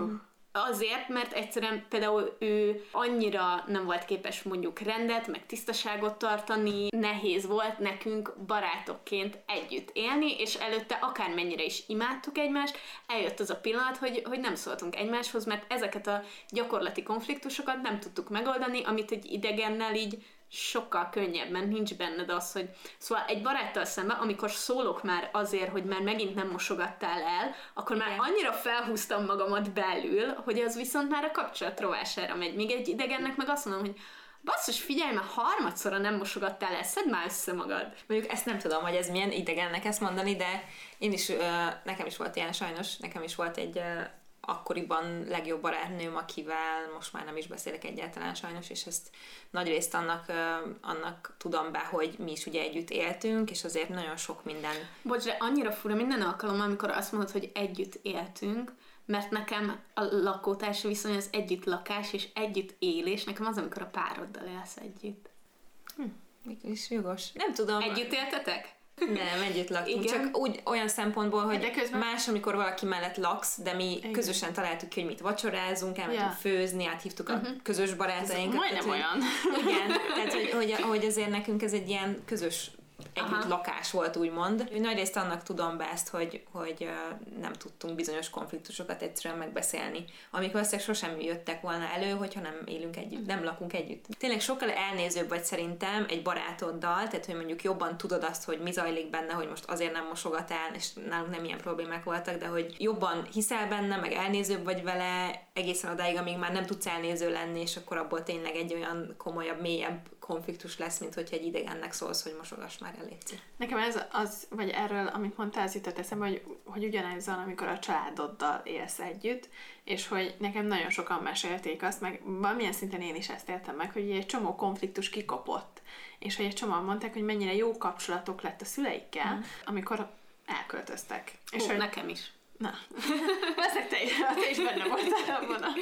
Azért, mert egyszerűen például ő annyira nem volt képes mondjuk rendet, meg tisztaságot tartani, nehéz volt nekünk barátokként együtt élni, és előtte akármennyire is imádtuk egymást, eljött az a pillanat, hogy, hogy nem szóltunk egymáshoz, mert ezeket a gyakorlati konfliktusokat nem tudtuk megoldani, amit egy idegennel így sokkal könnyebb, mert nincs benned az, hogy... Szóval egy baráttal szemben, amikor szólok már azért, hogy már megint nem mosogattál el, akkor már Igen. annyira felhúztam magamat belül, hogy az viszont már a kapcsolat rovására megy. Míg egy idegennek meg azt mondom, hogy basszus, figyelj, már harmadszorra nem mosogattál el, szedd már össze magad. Mondjuk ezt nem tudom, hogy ez milyen idegennek ezt mondani, de én is, nekem is volt ilyen sajnos, nekem is volt egy akkoriban legjobb barátnőm, akivel most már nem is beszélek egyáltalán sajnos, és ezt nagy részt annak, annak tudom be, hogy mi is ugye együtt éltünk, és azért nagyon sok minden Bocs, de annyira fura minden alkalom, amikor azt mondod, hogy együtt éltünk, mert nekem a lakótársi viszony az együtt lakás és együtt élés, nekem az, amikor a pároddal élsz együtt. is jogos. Nem tudom. Együtt éltetek? Nem, együtt laktunk. Igen. Csak úgy olyan szempontból, hogy De közben- más, amikor valaki mellett laksz, de mi Igen. közösen találtuk ki, hogy mit vacsorázunk, elmentünk Ja. főzni, áthívtuk a közös barátainkat. Majdnem tehát, hogy- olyan. Igen, tehát hogy, hogy, [laughs] hogy azért nekünk ez egy ilyen közös együtt Aha. lakás volt, úgymond. Nagyrészt annak tudom be ezt, hogy, hogy nem tudtunk bizonyos konfliktusokat egyszerűen megbeszélni, amik valószínűleg sosem jöttek volna elő, hogyha nem élünk együtt, nem lakunk együtt. Tényleg sokkal elnézőbb vagy szerintem egy barátoddal, tehát hogy mondjuk jobban tudod azt, hogy mi zajlik benne, hogy most azért nem mosogatál, és nálunk nem ilyen problémák voltak, de hogy jobban hiszel benne, meg elnézőbb vagy vele egészen odáig, amíg már nem tudsz elnéző lenni, és akkor abból tényleg egy olyan komolyabb, mélyebb konfliktus lesz, mint hogyha egy idegennek szólsz, hogy mosogass már el, légy. Nekem ez az, vagy erről, amit mondtál, az jutott eszembe, hogy, hogy ugyanez van, amikor a családoddal élsz együtt, és hogy nekem nagyon sokan mesélték azt, meg valamilyen szinten én is ezt éltem meg, hogy egy csomó konfliktus kikopott, és hogy egy csomóan mondták, hogy mennyire jó kapcsolatok lett a szüleikkel, mm. amikor elköltöztek. És És hogy nekem is. Na, [laughs] veszek te is, te is benne voltál abban a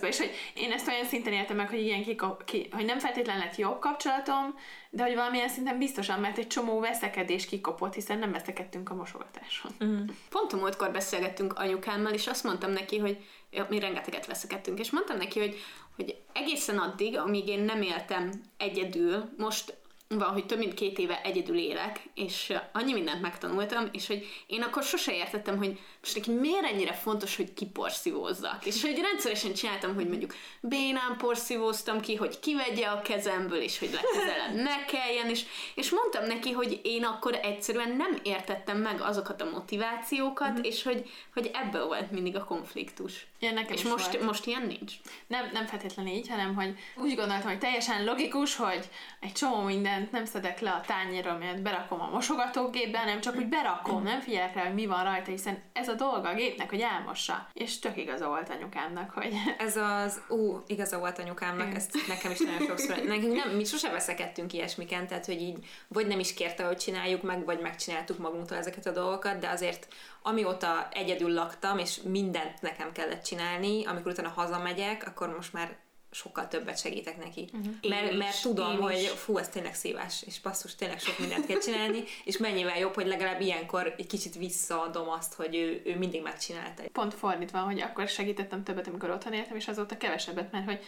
kupacban. És hogy én ezt olyan szinten éltem meg, hogy ilyen kiko, ki, hogy nem feltétlenül lett jobb kapcsolatom, de hogy valamilyen szinten biztosan, mert egy csomó veszekedés kikopott, hiszen nem veszekedtünk a mosogatáson. Mm. Pont a múltkor beszélgettünk anyukámmal, és azt mondtam neki, hogy ja, mi rengeteget veszekedtünk, és mondtam neki, hogy, hogy egészen addig, amíg én nem éltem egyedül, most van, hogy több mint két éve egyedül élek, és annyi mindent megtanultam, és hogy én akkor sose értettem, hogy most neki miért ennyire fontos, hogy kiporszívózzak. És hogy rendszeresen csináltam, hogy mondjuk bénán porszívóztam ki, hogy kivegye a kezemből, és hogy legközelebb ne kelljen, és, és mondtam neki, hogy én akkor egyszerűen nem értettem meg azokat a motivációkat, mm-hmm. és hogy, hogy ebből volt mindig a konfliktus. Ja, nekem és most, volt. most ilyen nincs. Nem, nem feltétlenül így, hanem hogy úgy gondoltam, hogy teljesen logikus, hogy egy csomó mindent nem szedek le a tányérról, mert berakom a mosogatógépbe, hanem csak úgy berakom, nem figyelek rá, hogy mi van rajta, hiszen ez a dolga a gépnek, hogy elmossa. És tök igaza volt anyukámnak, hogy... [laughs] Ez az, ú, igaza volt anyukámnak, ezt nekem is nagyon sokszor, nekünk nem, mi sose veszekedtünk ilyesmiken, tehát hogy így vagy nem is kérte, hogy csináljuk meg, vagy megcsináltuk magunktól ezeket a dolgokat, de azért amióta egyedül laktam, és mindent nekem kellett csinálni, amikor utána hazamegyek, akkor most már sokkal többet segítek neki. Uh-huh. Mert, Én mert is, tudom, hogy is. fú, ez tényleg szívás, és basszus, tényleg sok mindent kell csinálni, [laughs] és mennyivel jobb, hogy legalább ilyenkor egy kicsit visszaadom azt, hogy ő, ő mindig megcsinálta. Pont fordítva, hogy akkor segítettem többet, amikor otthon éltem, és azóta kevesebbet, mert hogy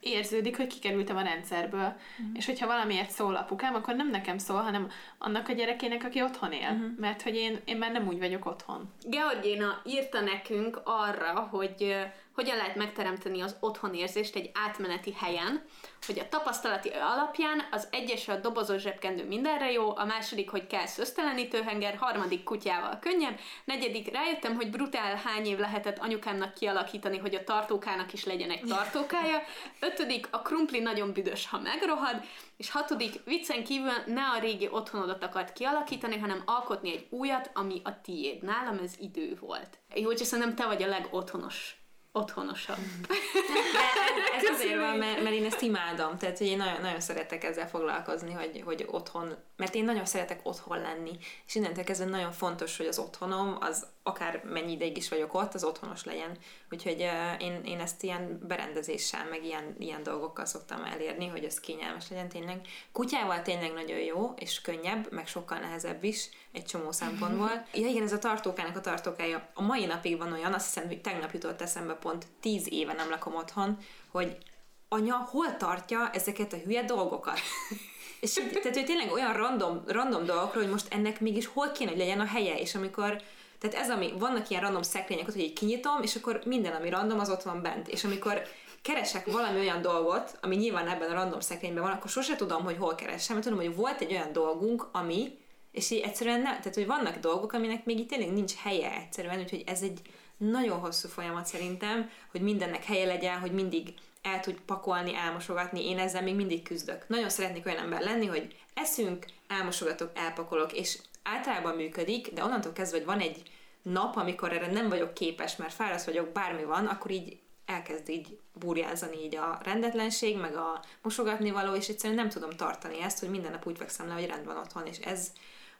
érződik, hogy kikerültem a rendszerből. Uh-huh. És hogyha valamiért szól apukám, akkor nem nekem szól, hanem annak a gyerekének, aki otthon él. Uh-huh. Mert hogy én, én már nem úgy vagyok otthon. Georgina írta nekünk arra, hogy hogyan lehet megteremteni az otthonérzést egy átmeneti helyen, hogy a tapasztalati alapján az egyes a dobozos zsebkendő mindenre jó, a második, hogy kell szöztelenítőhenger, harmadik kutyával könnyebb, negyedik rájöttem, hogy brutál hány év lehetett anyukámnak kialakítani, hogy a tartókának is legyen egy tartókája, ötödik, a krumpli nagyon büdös, ha megrohad, és hatodik, viccen kívül ne a régi otthonodat akart kialakítani, hanem alkotni egy újat, ami a tiéd. Nálam ez idő volt. Jó, hogy szerintem te vagy a legotthonos otthonosabb. [laughs] De ez azért van, mert, mert én ezt imádom, tehát hogy én nagyon, nagyon szeretek ezzel foglalkozni, hogy, hogy otthon, mert én nagyon szeretek otthon lenni, és innentől kezdve nagyon fontos, hogy az otthonom, az akár mennyi ideig is vagyok ott, az otthonos legyen. Úgyhogy uh, én, én ezt ilyen berendezéssel, meg ilyen, ilyen dolgokkal szoktam elérni, hogy ez kényelmes legyen tényleg. Kutyával tényleg nagyon jó, és könnyebb, meg sokkal nehezebb is, egy csomó szempontból. [laughs] Ja igen, ez a tartókának a tartókája. A mai napig van olyan, azt hiszem, hogy tegnap jutott eszembe pont tíz éve nem lakom otthon, hogy anya hol tartja ezeket a hülye dolgokat? [laughs] És tehát, hogy tényleg olyan random, random dolgokról, hogy most ennek mégis hol kéne, hogy legyen a helye, és amikor tehát ez, ami, vannak ilyen random szekrények, ott, hogy így kinyitom, és akkor minden, ami random, az ott van bent. És amikor keresek valami olyan dolgot, ami nyilván ebben a random szekrényben van, akkor sose tudom, hogy hol keresem, mert tudom, hogy volt egy olyan dolgunk, ami, és így egyszerűen nem, tehát hogy vannak dolgok, aminek még itt tényleg nincs helye egyszerűen, úgyhogy ez egy nagyon hosszú folyamat szerintem, hogy mindennek helye legyen, hogy mindig el tud pakolni, elmosogatni, én ezzel még mindig küzdök. Nagyon szeretnék olyan ember lenni, hogy eszünk, elmosogatok, elpakolok, és általában működik, de onnantól kezdve, hogy van egy nap, amikor erre nem vagyok képes, mert fáradt vagyok, bármi van, akkor így elkezd így burjázani így a rendetlenség, meg a mosogatni való, és egyszerűen nem tudom tartani ezt, hogy minden nap úgy fekszem le, hogy rend van otthon, és ez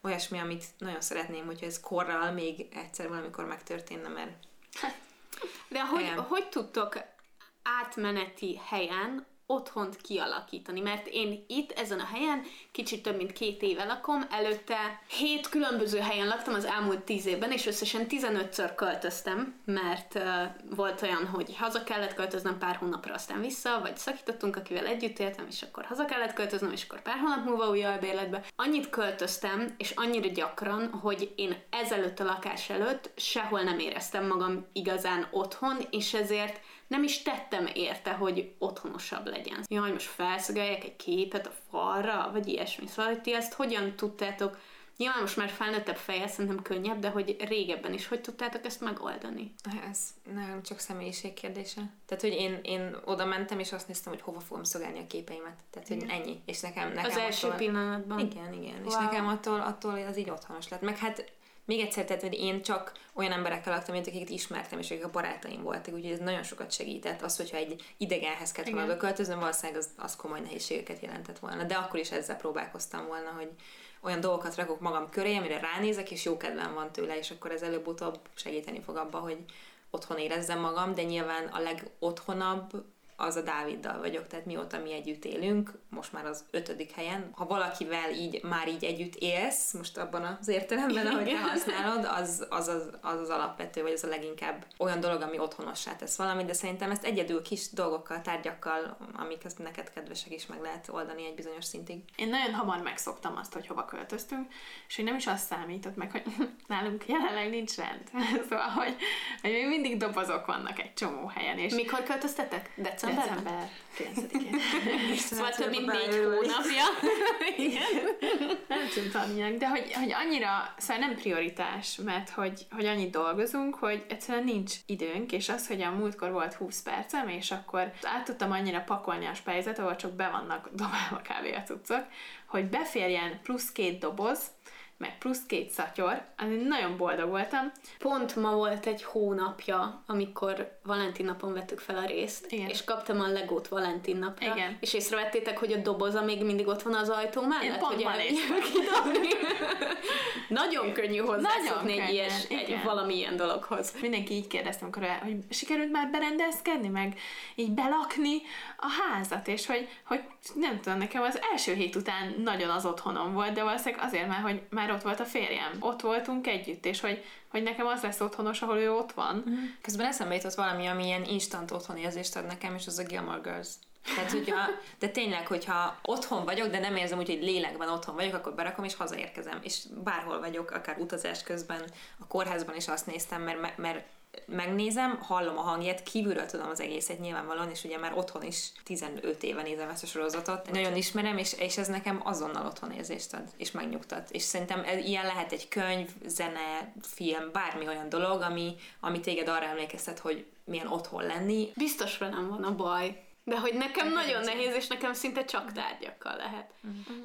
olyasmi, amit nagyon szeretném, hogyha ez korral még egyszer valamikor megtörténne, mert De hogy, hogy tudtok átmeneti helyen otthont kialakítani, mert én itt ezen a helyen kicsit több mint két éve lakom, előtte hét különböző helyen laktam az elmúlt tíz évben, és összesen 15-ször költöztem, mert uh, volt olyan, hogy haza kellett költöznem pár hónapra, aztán vissza, vagy szakítottunk, akivel együtt éltem, és akkor haza kellett költöznem, és akkor pár hónap múlva új albérletbe. Annyit költöztem, és annyira gyakran, hogy én ezelőtt a lakás előtt sehol nem éreztem magam igazán otthon, és ezért nem is tettem érte, hogy otthonosabb legyen. Jaj, most felszögeljek egy képet a falra, vagy ilyesmi. Szóval, hogy ti ezt hogyan tudtátok, nyilván most már felnőttebb fejjel szerintem könnyebb, de hogy régebben is hogy tudtátok ezt megoldani? ez nem csak személyiség kérdése. Tehát, hogy én, én oda mentem, és azt néztem, hogy hova fogom szolgálni a képeimet. Tehát, hogy ennyi. És nekem, nekem Az első attól, pillanatban. Igen, igen. És Wow. nekem attól, attól az így otthonos lett. Meg hát még egyszer, tehát hogy én csak olyan emberekkel laktam, mint akiket ismertem, és akik a barátaim voltak, úgyhogy ez nagyon sokat segített. Az, hogyha egy idegenhez kellett volna beköltöznöm, valószínűleg az, az komoly nehézségeket jelentett volna. De akkor is ezzel próbálkoztam volna, hogy olyan dolgokat rakok magam köré, amire ránézek, és jó kedvem van tőle, és akkor ez előbb-utóbb segíteni fog abba, hogy otthon érezzem magam, de nyilván a legotthonabb az a Dáviddal vagyok, tehát mióta mi együtt élünk, most már az ötödik helyen. Ha valakivel így már így együtt élsz, most abban az értelemben, ahogy te használod, az az, az, az az alapvető, vagy az a leginkább olyan dolog, ami otthonossá tesz valamit, de szerintem ezt egyedül kis dolgokkal, tárgyakkal, amik ezt neked kedvesek is meg lehet oldani egy bizonyos szintig. Én nagyon hamar megszoktam azt, hogy hova költöztünk, és hogy nem is azt számított meg, hogy [laughs] nálunk jelenleg nincs rend. [laughs] szóval, hogy, hogy még mindig dobozok vannak egy csomó helyen. És Mikor költöztetek? Decemberben? December 9-én. Szóval több mint négy hónapja. [laughs] Igen. nem tudtam milyen, de hogy, hogy annyira, szóval nem prioritás, mert hogy, hogy annyit dolgozunk, hogy egyszerűen nincs időnk, és az, hogy a múltkor volt 20 percem, és akkor át tudtam annyira pakolni a spájzet, ahol csak be vannak dobálva kb. a cuccok, hogy beférjen plusz két doboz, meg plusz két szatyor, azért nagyon boldog voltam. Pont ma volt egy hónapja, amikor Valentin napon vettük fel a részt, Igen. és kaptam a legót Valentin napra, Igen. és észrevettétek, hogy a doboza még mindig ott van az ajtó mellett, Én pont hogy ma elvigyük kidobni. Nagyon könnyű hozzászokni egy, ilyes, egy valamilyen dologhoz. Mindenki így kérdezte, amikor el- hogy sikerült már berendezkedni, meg így belakni a házat, és hogy, hogy nem tudom, nekem az első hét után nagyon az otthonom volt, de valószínűleg azért már, hogy már ott volt a férjem. Ott voltunk együtt, és hogy, hogy nekem az lesz otthonos, ahol ő ott van. Közben eszembe jutott valami, ami ilyen instant otthonérzést ad nekem, és az a Gilmore Girls. Tehát, hogyha, de tényleg, hogyha otthon vagyok, de nem érzem úgy, hogy lélekben otthon vagyok, akkor berakom és hazaérkezem. És bárhol vagyok, akár utazás közben, a kórházban is azt néztem, mert, mert megnézem, hallom a hangját, kívülről tudom az egészet nyilvánvalóan, és ugye már otthon is 15 éve nézem ezt a sorozatot. Nagyon ismerem, és, és ez nekem azonnal otthon érzést ad, és megnyugtat. És szerintem ez, ilyen lehet egy könyv, zene, film, bármi olyan dolog, ami, ami téged arra emlékeztet, hogy milyen otthon lenni. Biztos velem van a baj. De hogy nekem nagyon nehéz, és nekem szinte csak tárgyakkal lehet.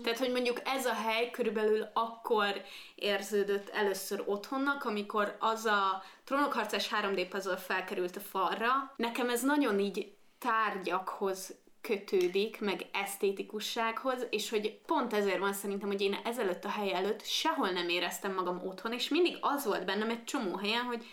Tehát, hogy mondjuk ez a hely körülbelül akkor érződött először otthonnak, amikor az a trónokharcás 3D puzzle felkerült a falra. Nekem ez nagyon így tárgyakhoz kötődik, meg esztétikussághoz, és hogy pont ezért van szerintem, hogy én ezelőtt a hely előtt sehol nem éreztem magam otthon, és mindig az volt bennem egy csomó helyen, hogy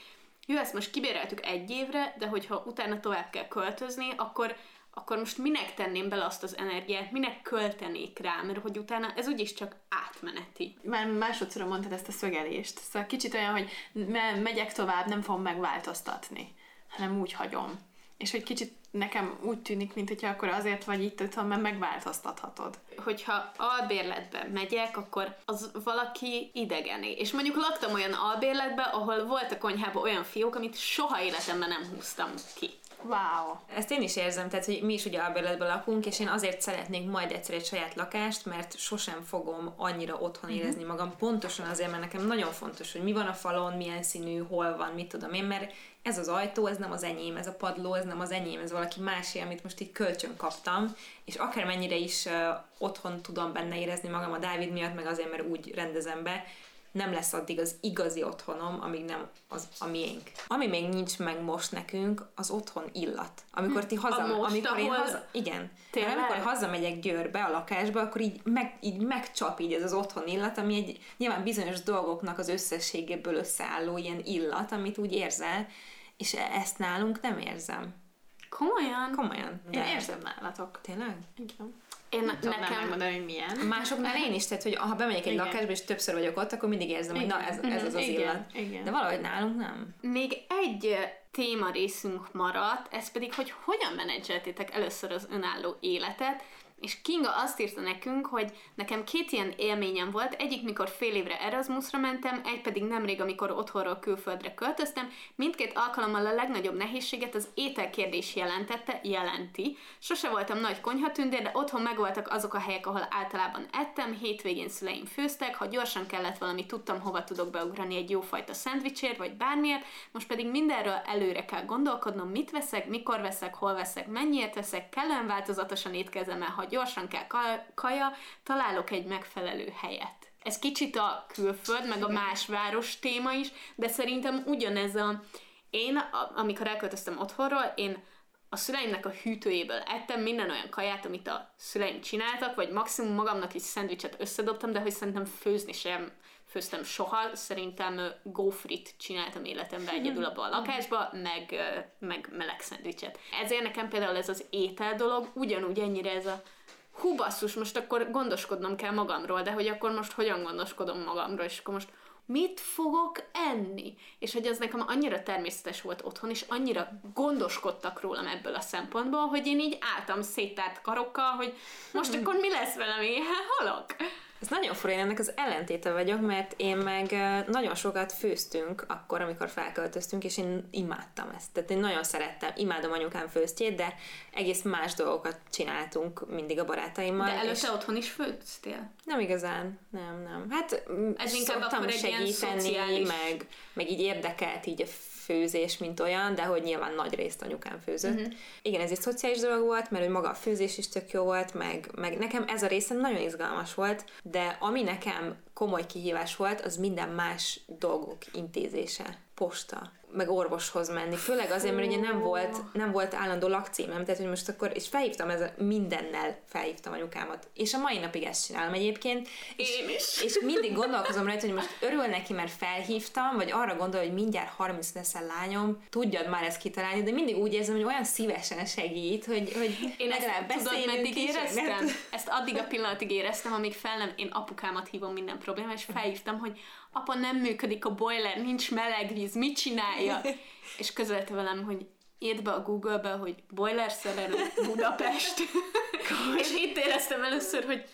jó, ezt most kibéreltük egy évre, de hogyha utána tovább kell költözni, akkor akkor most minek tenném bele azt az energiát, minek költenék rá, mert hogy utána ez úgyis csak átmeneti. Már másodszor mondtad ezt a szögelést. Szóval kicsit olyan, hogy me- megyek tovább, nem fogom megváltoztatni, hanem úgy hagyom. És hogy kicsit nekem úgy tűnik, mint hogyha akkor azért vagy itt otthon, mert megváltoztathatod. Hogyha albérletbe megyek, akkor az valaki idegené. És mondjuk laktam olyan albérletbe, ahol volt a konyhában olyan fiók, amit soha életemben nem húztam ki. Wow! Ezt én is érzem, tehát hogy mi is ugye albérletben lakunk, és én azért szeretnék majd egyszer egy saját lakást, mert sosem fogom annyira otthon érezni magam, pontosan azért, mert nekem nagyon fontos, hogy mi van a falon, milyen színű, hol van, mit tudom én, mert ez az ajtó, ez nem az enyém, ez a padló, ez nem az enyém, ez valaki másé, amit most így kölcsön kaptam, és akármennyire is uh, otthon tudom benne érezni magam a Dávid miatt, meg azért, mert úgy rendezem be, nem lesz addig az igazi otthonom, amíg nem az a miénk. Ami még nincs meg most nekünk, az otthon illat. Amikor ti haza, A most, amikor én ahol- haza, igen. Tényleg? Amikor hazamegyek Győrbe a lakásba, akkor így, meg, így megcsap így ez az otthon illat, ami egy nyilván bizonyos dolgoknak az összességéből összeálló ilyen illat, amit úgy érzel, és ezt nálunk nem érzem. Komolyan? Komolyan. Én De- érzem nálatok. Tényleg? Igen. Én Nem tudom nem nekem... megmondani, hogy milyen. Másoknál én is, tehát hogy ha bemegyek egy Igen. lakásba, és többször vagyok ott, akkor mindig érzem, hogy na ez, ez az az Igen, illat. igen. De valahogy nálunk nem. Még egy téma részünk maradt, ez pedig, hogy hogyan menedzseltétek először az önálló életet, és Kinga azt írta nekünk, hogy nekem két ilyen élményem volt, egyik mikor fél évre Erasmusra mentem, egy pedig nemrég, amikor otthonról külföldre költöztem. Mindkét alkalommal a legnagyobb nehézséget az ételkérdés jelentette, jelenti. Sose voltam nagy konyhatündér, de otthon megvoltak azok a helyek, ahol általában ettem, hétvégén szüleim főztek, ha gyorsan kellett valami, tudtam, hova tudok beugrani egy jófajta szendvicsért, vagy bármiért, most pedig mindenről előre kell gondolkodnom, mit veszek, mikor veszek, hol veszek, mennyiért veszek, kellően változatosan étkezem el, gyorsan kell ka- kaja, találok egy megfelelő helyet. Ez kicsit a külföld, meg a más város téma is, de szerintem ugyanez a... Én, amikor elköltöztem otthonról, én a szüleimnek a hűtőjéből ettem minden olyan kaját, amit a szüleim csináltak, vagy maximum magamnak is szendvicset összedobtam, de hogy szerintem főzni sem főztem soha, szerintem gófrit csináltam életemben egyedül abban a lakásba, meg, meg meleg szendvicset. Ezért nekem például ez az étel dolog, ugyanúgy ennyire ez a hú basszus, most akkor gondoskodnom kell magamról, de hogy akkor most hogyan gondoskodom magamról, és akkor most mit fogok enni? És hogy ez nekem annyira természetes volt otthon, és annyira gondoskodtak rólam ebből a szempontból, hogy én így álltam széttárt karokkal, hogy most [laughs] akkor mi lesz velem, én halok. Ez nagyon fura, én ennek az ellentéte vagyok, mert én meg nagyon sokat főztünk akkor, amikor felköltöztünk, és én imádtam ezt. Tehát én nagyon szerettem, imádom anyukám főztjét, de egész más dolgokat csináltunk mindig a barátaimmal. De előtte és otthon is főztél? Nem igazán, nem, nem. Hát Ez inkább akkor segíteni, meg, meg így érdekelt így a főzés, mint olyan, de hogy nyilván nagy részt anyukám főzött. Uh-huh. Igen, ez egy szociális dolog volt, mert hogy maga a főzés is tök jó volt, meg, meg nekem ez a része nagyon izgalmas volt, de ami nekem komoly kihívás volt, az minden más dolgok intézése. Posta, meg orvoshoz menni. Főleg azért, mert ugye nem volt, nem volt állandó lakcímem, tehát hogy most akkor, és felhívtam ez mindennel, felhívtam anyukámat. És a mai napig ezt csinálom egyébként. Én is. És mindig gondolkozom rajta, hogy most örül neki, mert felhívtam, vagy arra gondol, hogy mindjárt 30 leszel lányom, tudjad már ezt kitalálni, de mindig úgy érzem, hogy olyan szívesen segít, hogy, hogy én legalább beszélünk tudod, meddig éreztem? Ezt addig a pillanatig éreztem, amíg fel nem, én apukámat hívom minden probléma, és felhívtam, hogy apa, nem működik a boiler, nincs meleg víz, mit csinálja? [laughs] És közölte velem, hogy írd be a Google-be, hogy boiler szerelő Budapest. [laughs] és itt éreztem először, hogy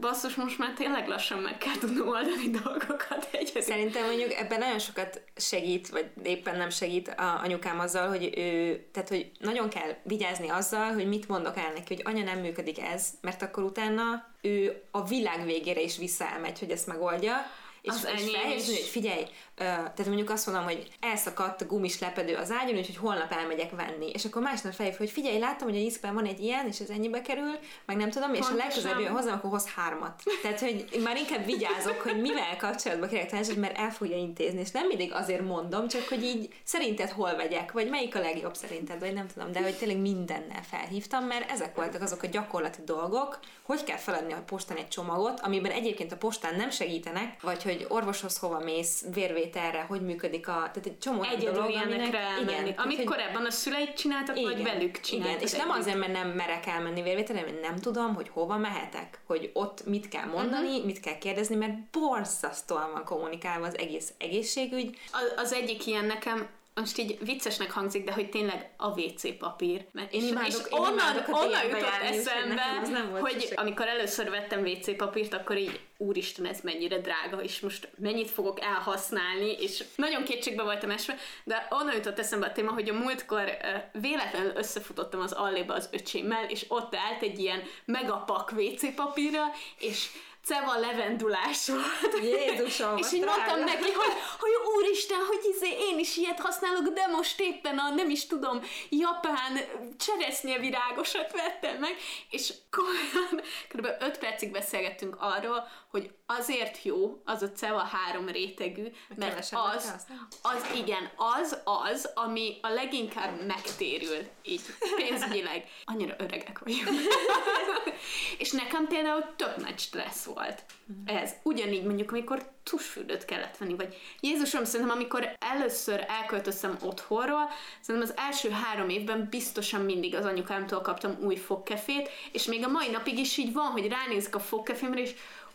basszus, most már tényleg lassan meg kell tudnom oldani dolgokat egyedül. Szerintem mondjuk ebben nagyon sokat segít, vagy éppen nem segít a anyukám azzal, hogy ő, tehát hogy nagyon kell vigyázni azzal, hogy mit mondok el neki, hogy anya nem működik ez, mert akkor utána ő a világ végére is visszaelmegy, hogy ezt megoldja, és, az és felhívni, hogy figyelj, tehát mondjuk azt mondom, hogy elszakadt a gumis lepedő az ágyon, úgyhogy holnap elmegyek venni. És akkor másnap felhív, hogy figyelj, láttam, hogy a iszben van egy ilyen, és ez ennyibe kerül, meg nem tudom, Pontosan. és a legközelebb jön hozzám, akkor hoz hármat. Tehát, hogy már inkább vigyázok, hogy mivel kapcsolatban kérek tanácsot, mert el fogja intézni, és nem mindig azért mondom, csak hogy így szerinted hol vegyek, vagy melyik a legjobb szerinted, vagy nem tudom, de hogy tényleg mindennel felhívtam, mert ezek voltak azok a gyakorlati dolgok, hogy kell feladni a postán egy csomagot, amiben egyébként a postán nem segítenek, vagy hogy orvoshoz hova mész, vérvételre, hogy működik a... Tehát egy csomó Egyedül dolog, elmenni. Igen, Amit hogy, korábban a szüleid csináltak, igen, vagy velük csináltak. Igen, és nem azért, mert nem merek elmenni vérvételre, mert nem tudom, hogy hova mehetek, hogy ott mit kell mondani, uh-huh. mit kell kérdezni, mert borzasztóan van kommunikálva az egész egészségügy. Az, az egyik ilyen nekem most így viccesnek hangzik, de hogy tényleg a WC papír. Mert én imádok, és én onnan, onnan jutott eszembe, nem volt hogy szükség. amikor először vettem WC papírt, akkor így úristen, ez mennyire drága, és most mennyit fogok elhasználni, és nagyon kétségbe voltam esve, de onnan jutott eszembe a téma, hogy a múltkor véletlenül összefutottam az alléba az öcsémmel, és ott állt egy ilyen megapak WC papírra, és ceva levendulás volt. Jézusom, És így mondtam neki, hogy, hogy úristen, hogy izé, én is ilyet használok, de most éppen a, nem is tudom, japán cseresznyevirágosat vettem meg, és komolyan kb. 5 percig beszélgettünk arról, hogy azért jó az a CEVA három rétegű, mert az, az, igen, az az, ami a leginkább megtérül így pénzügyileg. Annyira öregek vagyunk. [laughs] és nekem például tök nagy stressz volt ez. Ugyanígy mondjuk, amikor tusfürdőt kellett venni, vagy Jézusom, szerintem amikor először elköltöztem otthonról, szerintem az első három évben biztosan mindig az anyukámtól kaptam új fogkefét, és még a mai napig is így van, hogy ránézek a fogkefémre, és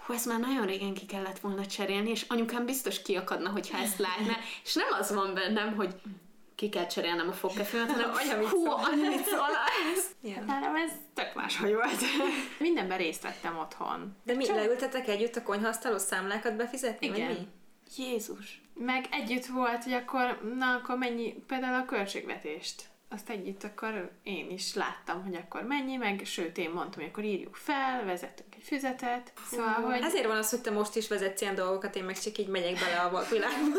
hú, ezt már nagyon régen ki kellett volna cserélni, és anyukám biztos kiakadna, hogyha ezt látná, és nem az van bennem, hogy ki kell cserélnem a fogkefőmet, hanem anya, mit hú, anya, mit szól ez? Yeah. Nem, ez tök máshogy volt. Mindenben részt vettem otthon. De mi, Csak... leültetek együtt a konyhasztaló számlákat befizetni, Igen. vagy mi? Jézus. Meg együtt volt, hogy akkor, na akkor mennyi, például a költségvetést azt együtt akkor én is láttam, hogy akkor mennyi, meg sőt én mondtam, hogy akkor írjuk fel, egy füzetet. Szóval, hogy... Ezért van az, hogy te most is vezetsz ilyen dolgokat, én meg csak így megyek bele a [laughs] világba.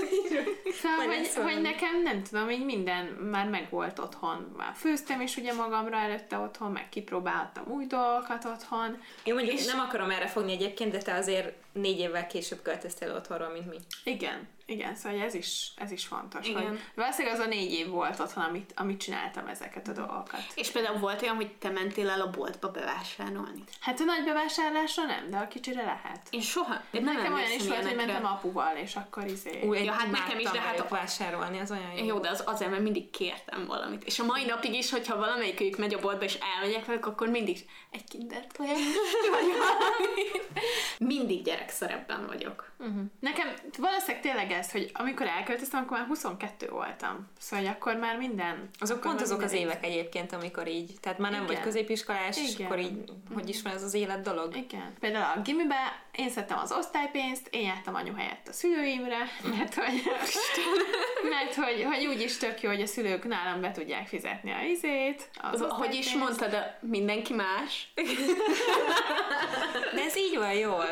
szóval, hogy, szóval, hogy, nekem nem tudom, így minden már megvolt otthon. Már főztem is ugye magamra előtte otthon, meg kipróbáltam új dolgokat otthon. Én mondjuk és... nem akarom erre fogni egyébként, de te azért négy évvel később költöztél otthonról, mint mi. Igen, Igen, szóval ez is, ez is fontos. Igen. Hogy valószínűleg az a négy év volt otthon, amit, amit csináltam ezeket a dolgokat. És például volt olyan, hogy te mentél el a boltba bevásárolni? Hát a nagy bevásárlásra nem, de a kicsire lehet. Én soha. Én Nem Nekem olyan is volt, hogy mentem apuval, és akkor izé... Új, Ja, hát nekem is, de hát a- vásárolni, az olyan jó. Jó, de az azért, mert mindig kértem valamit. És a mai napig is, hogyha valamelyikük megy a boltba, és elmegyek velük, akkor mindig egy kinder tojás, vagy valami. Mindig gyerekszerepben vagyok. Uh-huh. Nekem valószínűleg tényleg ez, hogy amikor elköltöztem, akkor már 22 voltam. Szóval hogy akkor már minden... Azok pont azok az évek egyébként, amikor így, tehát már nem Igen. vagy középiskolás, Igen. akkor így, hogy is van ez az élet dolog? Igen. Például a gimibe én szedtem az osztálypénzt, én jártam anyu helyett a szülőimre, mert hogy, mert hogy, hogy úgy is tök jó, hogy a szülők nálam be tudják fizetni a izét. Az Hogy is mondtad, de mindenki más. [laughs] De ez így van jól.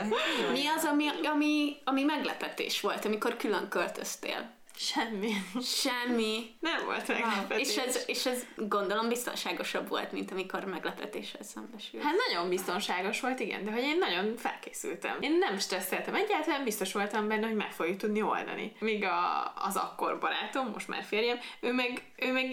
Mi az, ami, ami, ami meglepetés volt, amikor külön költöztél? Semmi. Semmi. Nem volt meglepetés. És ez, és ez gondolom biztonságosabb volt, mint amikor meglepetéssel szembesült. Hát nagyon biztonságos volt, igen, de hogy én nagyon felkészültem. Én nem stresszeltem egyáltalán, biztos voltam benne, hogy meg fogjuk tudni oldani. Míg a, az akkor barátom, most már férjem, ő meg, ő meg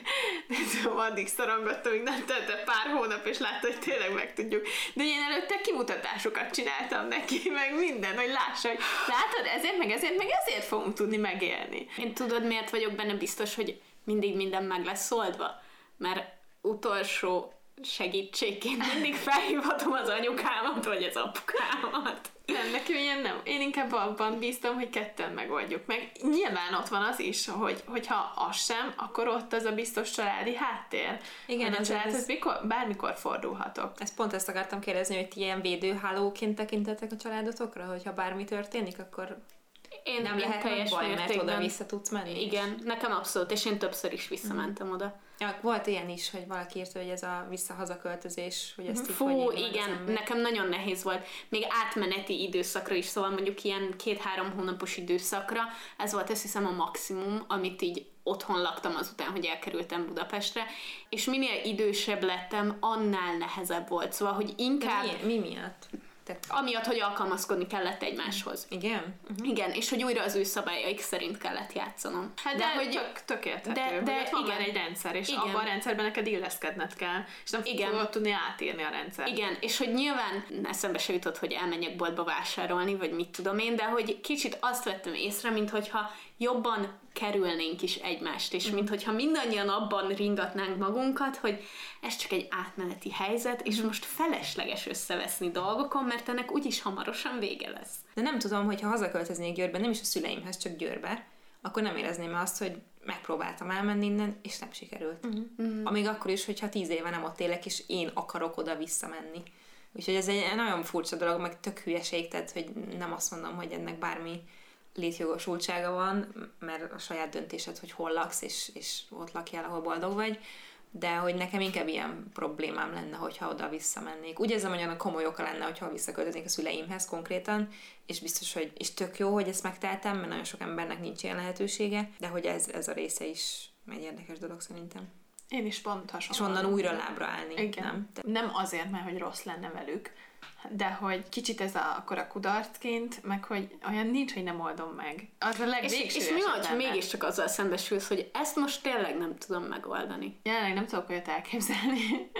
[laughs] nem tudom, addig szorongott, amíg nem tette pár hónap, és látta, hogy tényleg meg tudjuk. De én előtte kimutatásokat csináltam neki, meg minden, hogy lássa, hogy látod, ezért, meg ezért, meg ezért fogunk tudni megélni. Én tudod, miért vagyok benne biztos, hogy mindig minden meg lesz oldva? Mert utolsó segítségként mindig felhívhatom az anyukámat, vagy az apukámat. Nem, nekem ilyen nem. Én inkább abban bíztam, hogy ketten megoldjuk meg. Nyilván ott van az is, hogy hogyha az sem, akkor ott az a biztos családi háttér. Igen, hogy a ez- családhoz ez- mikor, bármikor fordulhatok. Ezt pont ezt akartam kérdezni, hogy ti ilyen védőhálóként tekintetek a családotokra, hogyha bármi történik, akkor Én, nem lehet teljes baj, mert mértékben- oda vissza tudsz menni. Igen, nekem abszolút, és én többször is visszamentem oda. Ja, volt ilyen is, hogy valaki írta, hogy ez a visszahazaköltözés, hogy ezt így Fú, igen, nekem nagyon nehéz volt. Még átmeneti időszakra is, szóval mondjuk ilyen két-három hónapos időszakra, ez volt azt hiszem a maximum, amit így otthon laktam azután, hogy elkerültem Budapestre, és minél idősebb lettem, annál nehezebb volt. Szóval, hogy De inkább mi, mi miatt? Tehát, amiatt, hogy alkalmazkodni kellett egymáshoz. igen? Igen, és hogy újra az ő szabályaik szerint kellett játszanom. Hát de, de hogy tök, tök érthető, de- de, hogy ott van igen. már egy rendszer, és Igen. abban a rendszerben neked illeszkedned kell, és nem Igen. fogod tudni átírni a rendszer. Igen, és hogy nyilván eszembe se jutott, hogy elmenjek boltba vásárolni, vagy mit tudom én, de hogy kicsit azt vettem észre, minthogyha jobban kerülnénk is egymást, és minthogyha mindannyian abban ringatnánk magunkat, hogy ez csak egy átmeneti helyzet, és most felesleges összeveszni dolgokon, mert ennek úgyis hamarosan vége lesz. De nem tudom, hogy ha hazaköltöznék Győrbe, nem is a szüleimhez, csak Győrbe, akkor nem érezném azt, hogy megpróbáltam elmenni innen, és nem sikerült. Uh-huh. Amíg akkor is, hogyha tíz éve nem ott élek, és én akarok oda visszamenni. Úgyhogy ez egy nagyon furcsa dolog, meg tök hülyeség, tehát hogy nem azt mondom, hogy ennek bármi létjogosultsága van, mert a saját döntésed, hogy hol laksz, és, és ott lakjál, ahol boldog vagy, de hogy nekem inkább ilyen problémám lenne, hogyha oda visszamennék. Úgy érzem, hogy annak komoly oka lenne, hogyha visszaköltöznék a szüleimhez konkrétan, és biztos, hogy és tök jó, hogy ezt megteltem, mert nagyon sok embernek nincs ilyen lehetősége, de hogy ez, ez a része is egy érdekes dolog szerintem. Én is pont És hasonló. onnan újra lábra állni, Igen. nem? Te- Nem azért, mert hogy rossz lenne velük, de hogy kicsit ez a, akkor a kudarcként, meg hogy olyan nincs, hogy nem oldom meg. Az a És, legvégső és mi van, ha mégiscsak azzal szembesülsz, hogy ezt most tényleg nem tudom megoldani? Jelenleg nem tudok olyat elképzelni,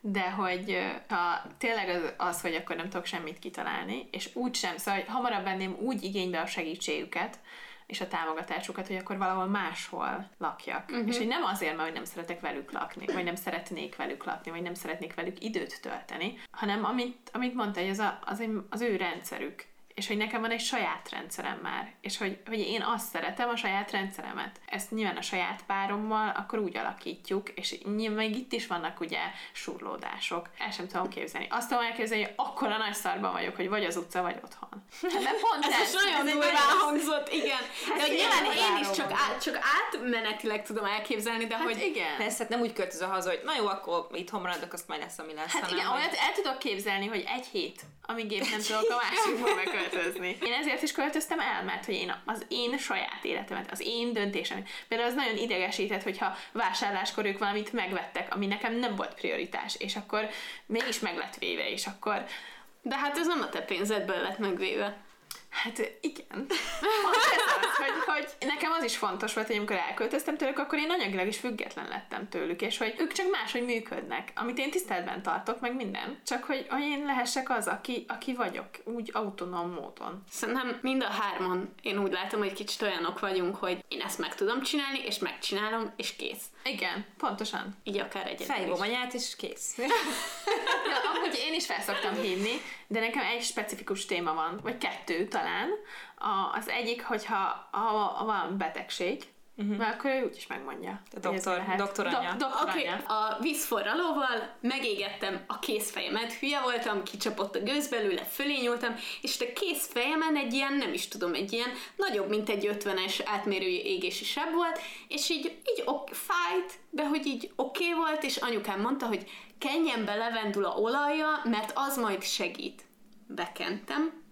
de hogy ha tényleg az, az, hogy akkor nem tudok semmit kitalálni, és úgy sem, szóval hogy hamarabb venném úgy igénybe a segítségüket, és a támogatásukat, hogy akkor valahol máshol lakjak. Uh-huh. És hogy nem azért, mert hogy nem szeretek velük lakni, vagy nem szeretnék velük lakni, vagy nem szeretnék velük időt tölteni, hanem amit, amit mondta, hogy az, a, az, egy, az ő rendszerük. És hogy nekem van egy saját rendszerem már, és hogy, hogy én azt szeretem, a saját rendszeremet. Ezt nyilván a saját párommal akkor úgy alakítjuk, és nyilván még itt is vannak ugye surlódások. El sem tudom képzelni. Azt tudom elképzelni, hogy akkor a nagy szarban vagyok, hogy vagy az utca, vagy otthon. De pont Ez most nagyon durván hangzott, igen. De hogy nyilván én is csak, át, csak átmenetileg tudom elképzelni, de Hát hogy igen. Persze, hát nem úgy költözöl haza, hogy na jó, akkor itthon maradok, azt majd lesz, ami lesz. Hát hanem, igen, hogy- olyat el tudok képzelni, hogy egy hét, amíg épp nem [laughs] tudok a másikba beköltözni. Én ezért is költöztem el, mert hogy én az én saját életemet, az én döntésem. Például az nagyon idegesített, hogyha vásárláskor ők valamit megvettek, ami nekem nem volt prioritás, és akkor mégis meg lett véve, és akkor De hát ez nem a te pénzedből lett megvéve. Hát igen. [laughs] Most ez az, hogy, hogy nekem az is fontos volt, hogy amikor elköltöztem tőlük, akkor én anyagilag is független lettem tőlük, és hogy ők csak máshogy működnek, amit én tiszteletben tartok, meg minden. Csak hogy, hogy én lehessek az, aki, aki vagyok, úgy autonóm módon. Szerintem mind a hárman, én úgy látom, hogy kicsit olyanok vagyunk, hogy én ezt meg tudom csinálni, és megcsinálom, és kész. Igen, pontosan. Így akár egyedül Fejbom is. anyát, és kész. [laughs] Ja, amúgy én is felszoktam hívni, de nekem egy specifikus téma van, vagy kettő talán. A, az egyik, hogyha ha, ha van betegség, uh-huh. mert akkor ő úgyis megmondja. A doktor- mi lehet. doktoranya. Dok- doktoranya. Oké, okay, a vízforralóval megégettem a kézfejemet, hülye voltam, kicsapott a gőz belőle, fölé nyúltam, és a kézfejemen egy ilyen, nem is tudom, egy ilyen nagyobb, mint egy 50-es átmérő égési seb volt, és így, így ok, fájt, de hogy így oké okay volt, és anyukám mondta, hogy kenjen be levendula olaja, mert az majd segít. Bekentem,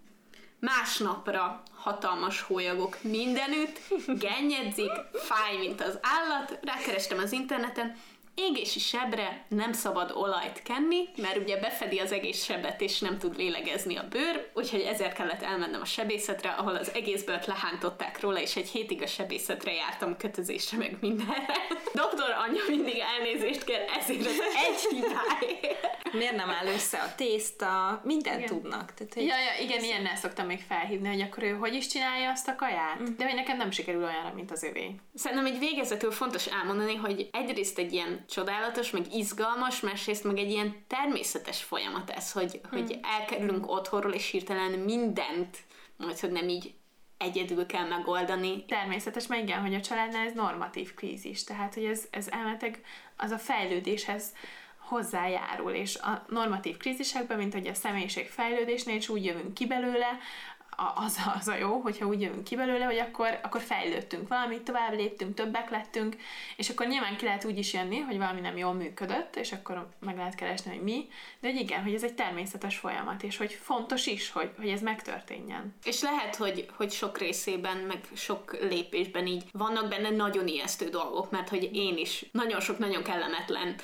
másnapra hatalmas hólyagok mindenütt, gennyedzik, fáj, mint az állat, rákerestem az interneten, égési sebre nem szabad olajt kenni, mert ugye befedi az egész sebet, és nem tud lélegezni a bőr, úgyhogy ezért kellett elmennem a sebészetre, ahol az egész bőrt lehántották róla, és egy hétig a sebészetre jártam kötözésre, meg mindenre. [laughs] Doktor anya mindig elnézést kér ezért az egy hibáért. Miért nem áll össze a tészta? Mindent Igen. tudnak. Tehát, hogy Ja, ja, igen, ilyennel szoktam még felhívni, hogy akkor ő hogy is csinálja azt a kaját. Mm. De hogy nekem nem sikerül olyanra, mint az övé. Szerintem egy végezetül fontos elmondani, hogy egyrészt egy ilyen csodálatos, meg izgalmas, másrészt meg egy ilyen természetes folyamat ez, hogy, hogy elkerülünk otthonról, és hirtelen mindent, majd hogy nem így egyedül kell megoldani. Természetes, mert igen, hogy a családnál ez normatív krízis, tehát hogy ez, ez elmetek az a fejlődéshez hozzájárul, és a normatív krízisekben, mint hogy a személyiség fejlődésnél is úgy jövünk ki belőle, az, az a jó, hogyha úgy jövünk ki belőle, hogy akkor, akkor fejlődtünk valamit, tovább léptünk, többek lettünk, és akkor nyilván ki lehet úgy is jönni, hogy valami nem jól működött, és akkor meg lehet keresni, hogy mi, de hogy igen, hogy ez egy természetes folyamat, és hogy fontos is, hogy, hogy ez megtörténjen. És lehet, hogy, hogy sok részében, meg sok lépésben így vannak benne nagyon ijesztő dolgok, mert hogy én is nagyon sok nagyon kellemetlen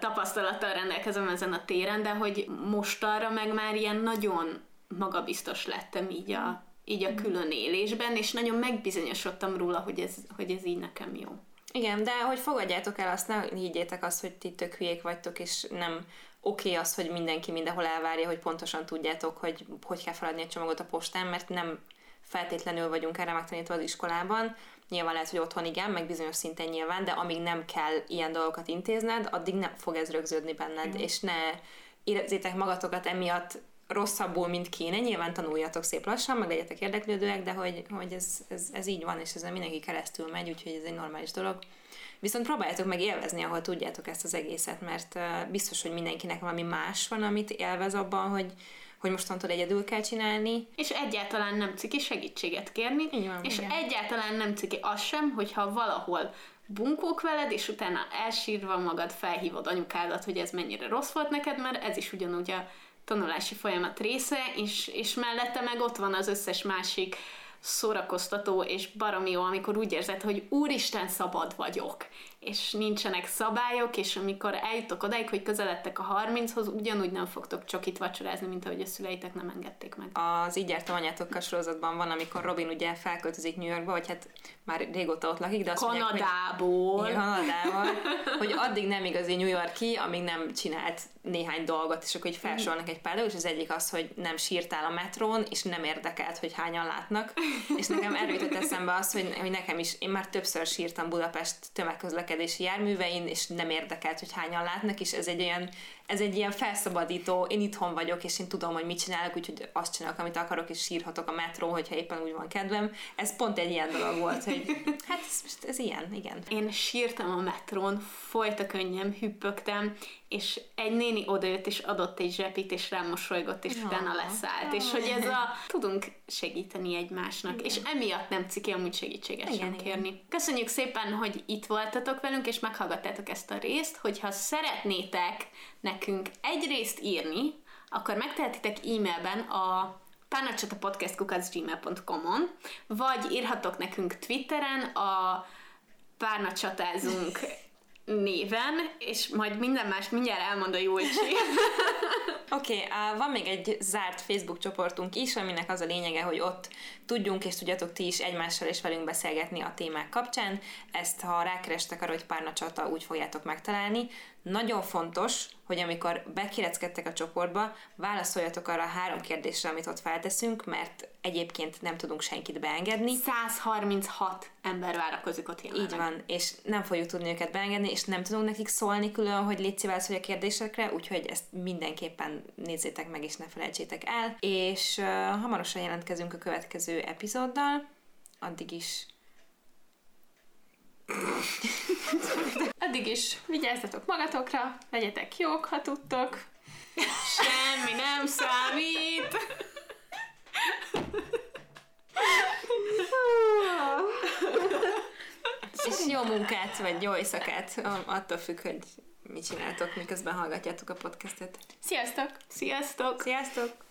tapasztalattal rendelkezem ezen a téren, de hogy mostanra meg már ilyen nagyon magabiztos lettem így a, így a külön élésben, és nagyon megbizonyosodtam róla, hogy ez, hogy ez így nekem jó. Igen, de hogy fogadjátok el azt, ne higgyétek azt, hogy ti tök hülyék vagytok, és nem oké okay az, hogy mindenki mindenhol elvárja, hogy pontosan tudjátok, hogy hogy kell feladni egy csomagot a postán, mert nem feltétlenül vagyunk erre megtanítva az iskolában. Nyilván lehet, hogy otthon igen, meg bizonyos szinten nyilván, de amíg nem kell ilyen dolgokat intézned, addig nem fog ez rögződni benned, mm. és ne érezzétek magatokat emiatt rosszabbul, mint kéne. Nyilván tanuljatok szép lassan, meg legyetek érdeklődőek, de hogy, hogy ez, ez, ez így van, és ezen mindenki keresztül megy, úgyhogy ez egy normális dolog. Viszont próbáljátok meg élvezni, ahol tudjátok ezt az egészet, mert biztos, hogy mindenkinek valami más van, amit élvez abban, hogy, hogy mostantól egyedül kell csinálni. És egyáltalán nem ciki segítséget kérni, van, és igen. egyáltalán nem ciki az sem, hogyha valahol bunkók veled, és utána elsírva magad felhívod anyukádat, hogy ez mennyire rossz volt neked, mert ez is ugyanúgy a tanulási folyamat része, és, és mellette meg ott van az összes másik szórakoztató és baromi jó, amikor úgy érzed, hogy úristen szabad vagyok, és nincsenek szabályok, és amikor eljutok odáig, hogy közeledtek a 30-hoz, ugyanúgy nem fogtok csokit vacsorázni, mint ahogy a szüleitek nem engedték meg. Az Így jártam anyátokkal sorozatban van, amikor Robin ugye felköltözik New Yorkba, vagy hát már régóta ott lakik, de azt mondják, hogy Kanadából. Igen, Kanadával, hogy addig nem igazi New Yorki, amíg nem csinált néhány dolgot, és akkor így felsorolnak egy pár dolgot, és az egyik az, hogy nem sírtál a metrón, és nem érdekelt, hogy hányan látnak. És nekem erről jutott eszembe az, hogy, hogy nekem is, én már többször sírtam Budapest tömegközlekedési járművein, és nem érdekelt, hogy hányan látnak, és ez egy olyan, ez egy ilyen felszabadító, én itthon vagyok, és én tudom, hogy mit csinálok, úgyhogy azt csinálok, amit akarok, és sírhatok a metrón, hogyha éppen úgy van kedvem. Ez pont egy ilyen dolog volt, hogy [laughs] hát ez, most ez ilyen, igen. Én sírtam a metrón, folyt a könnyem, hüppögtem, és egy néni odajött, és adott egy zsepit, és rám mosolygott, és utána leszállt. És hogy ez a tudunk segíteni egymásnak, és emiatt nem ciki amúgy segítséget Igen, sem igen. kérni. Köszönjük szépen, hogy itt voltatok velünk, és meghallgattátok ezt a részt, hogyha szeretnétek nekünk egy részt írni, akkor megtehetitek e-mailben a párnacsatapodcast.gmail.com-on, vagy írhatok nekünk Twitteren a párnacsatázunk [laughs] néven, és majd minden más mindjárt elmond a Julcsi. [laughs] Oké, okay, van még egy zárt Facebook csoportunk is, aminek az a lényege, hogy ott tudjunk és tudjatok ti is egymással és velünk beszélgetni a témák kapcsán. Ezt, ha rákerestek arra, hogy párna csata, úgy fogjátok megtalálni. Nagyon fontos, hogy amikor bekireckedtek a csoportba, válaszoljatok arra a három kérdésre, amit ott felteszünk, mert egyébként nem tudunk senkit beengedni. 136 ember várakozik ott jelenleg. Így van, és nem fogjuk tudni őket beengedni, és nem tudunk nekik szólni külön, hogy légy szíves, a kérdésekre, úgyhogy ezt mindenképpen nézzétek meg, és ne felejtsétek el. És uh, hamarosan jelentkezünk a következő epizóddal, addig is [laughs] Addig is vigyázzatok magatokra, legyetek jók, ha tudtok. Semmi nem számít. És jó munkát, vagy jó éjszakát, attól függ, hogy mit csináltok, miközben hallgatjátok a podcastet. Sziasztok! Sziasztok! Sziasztok!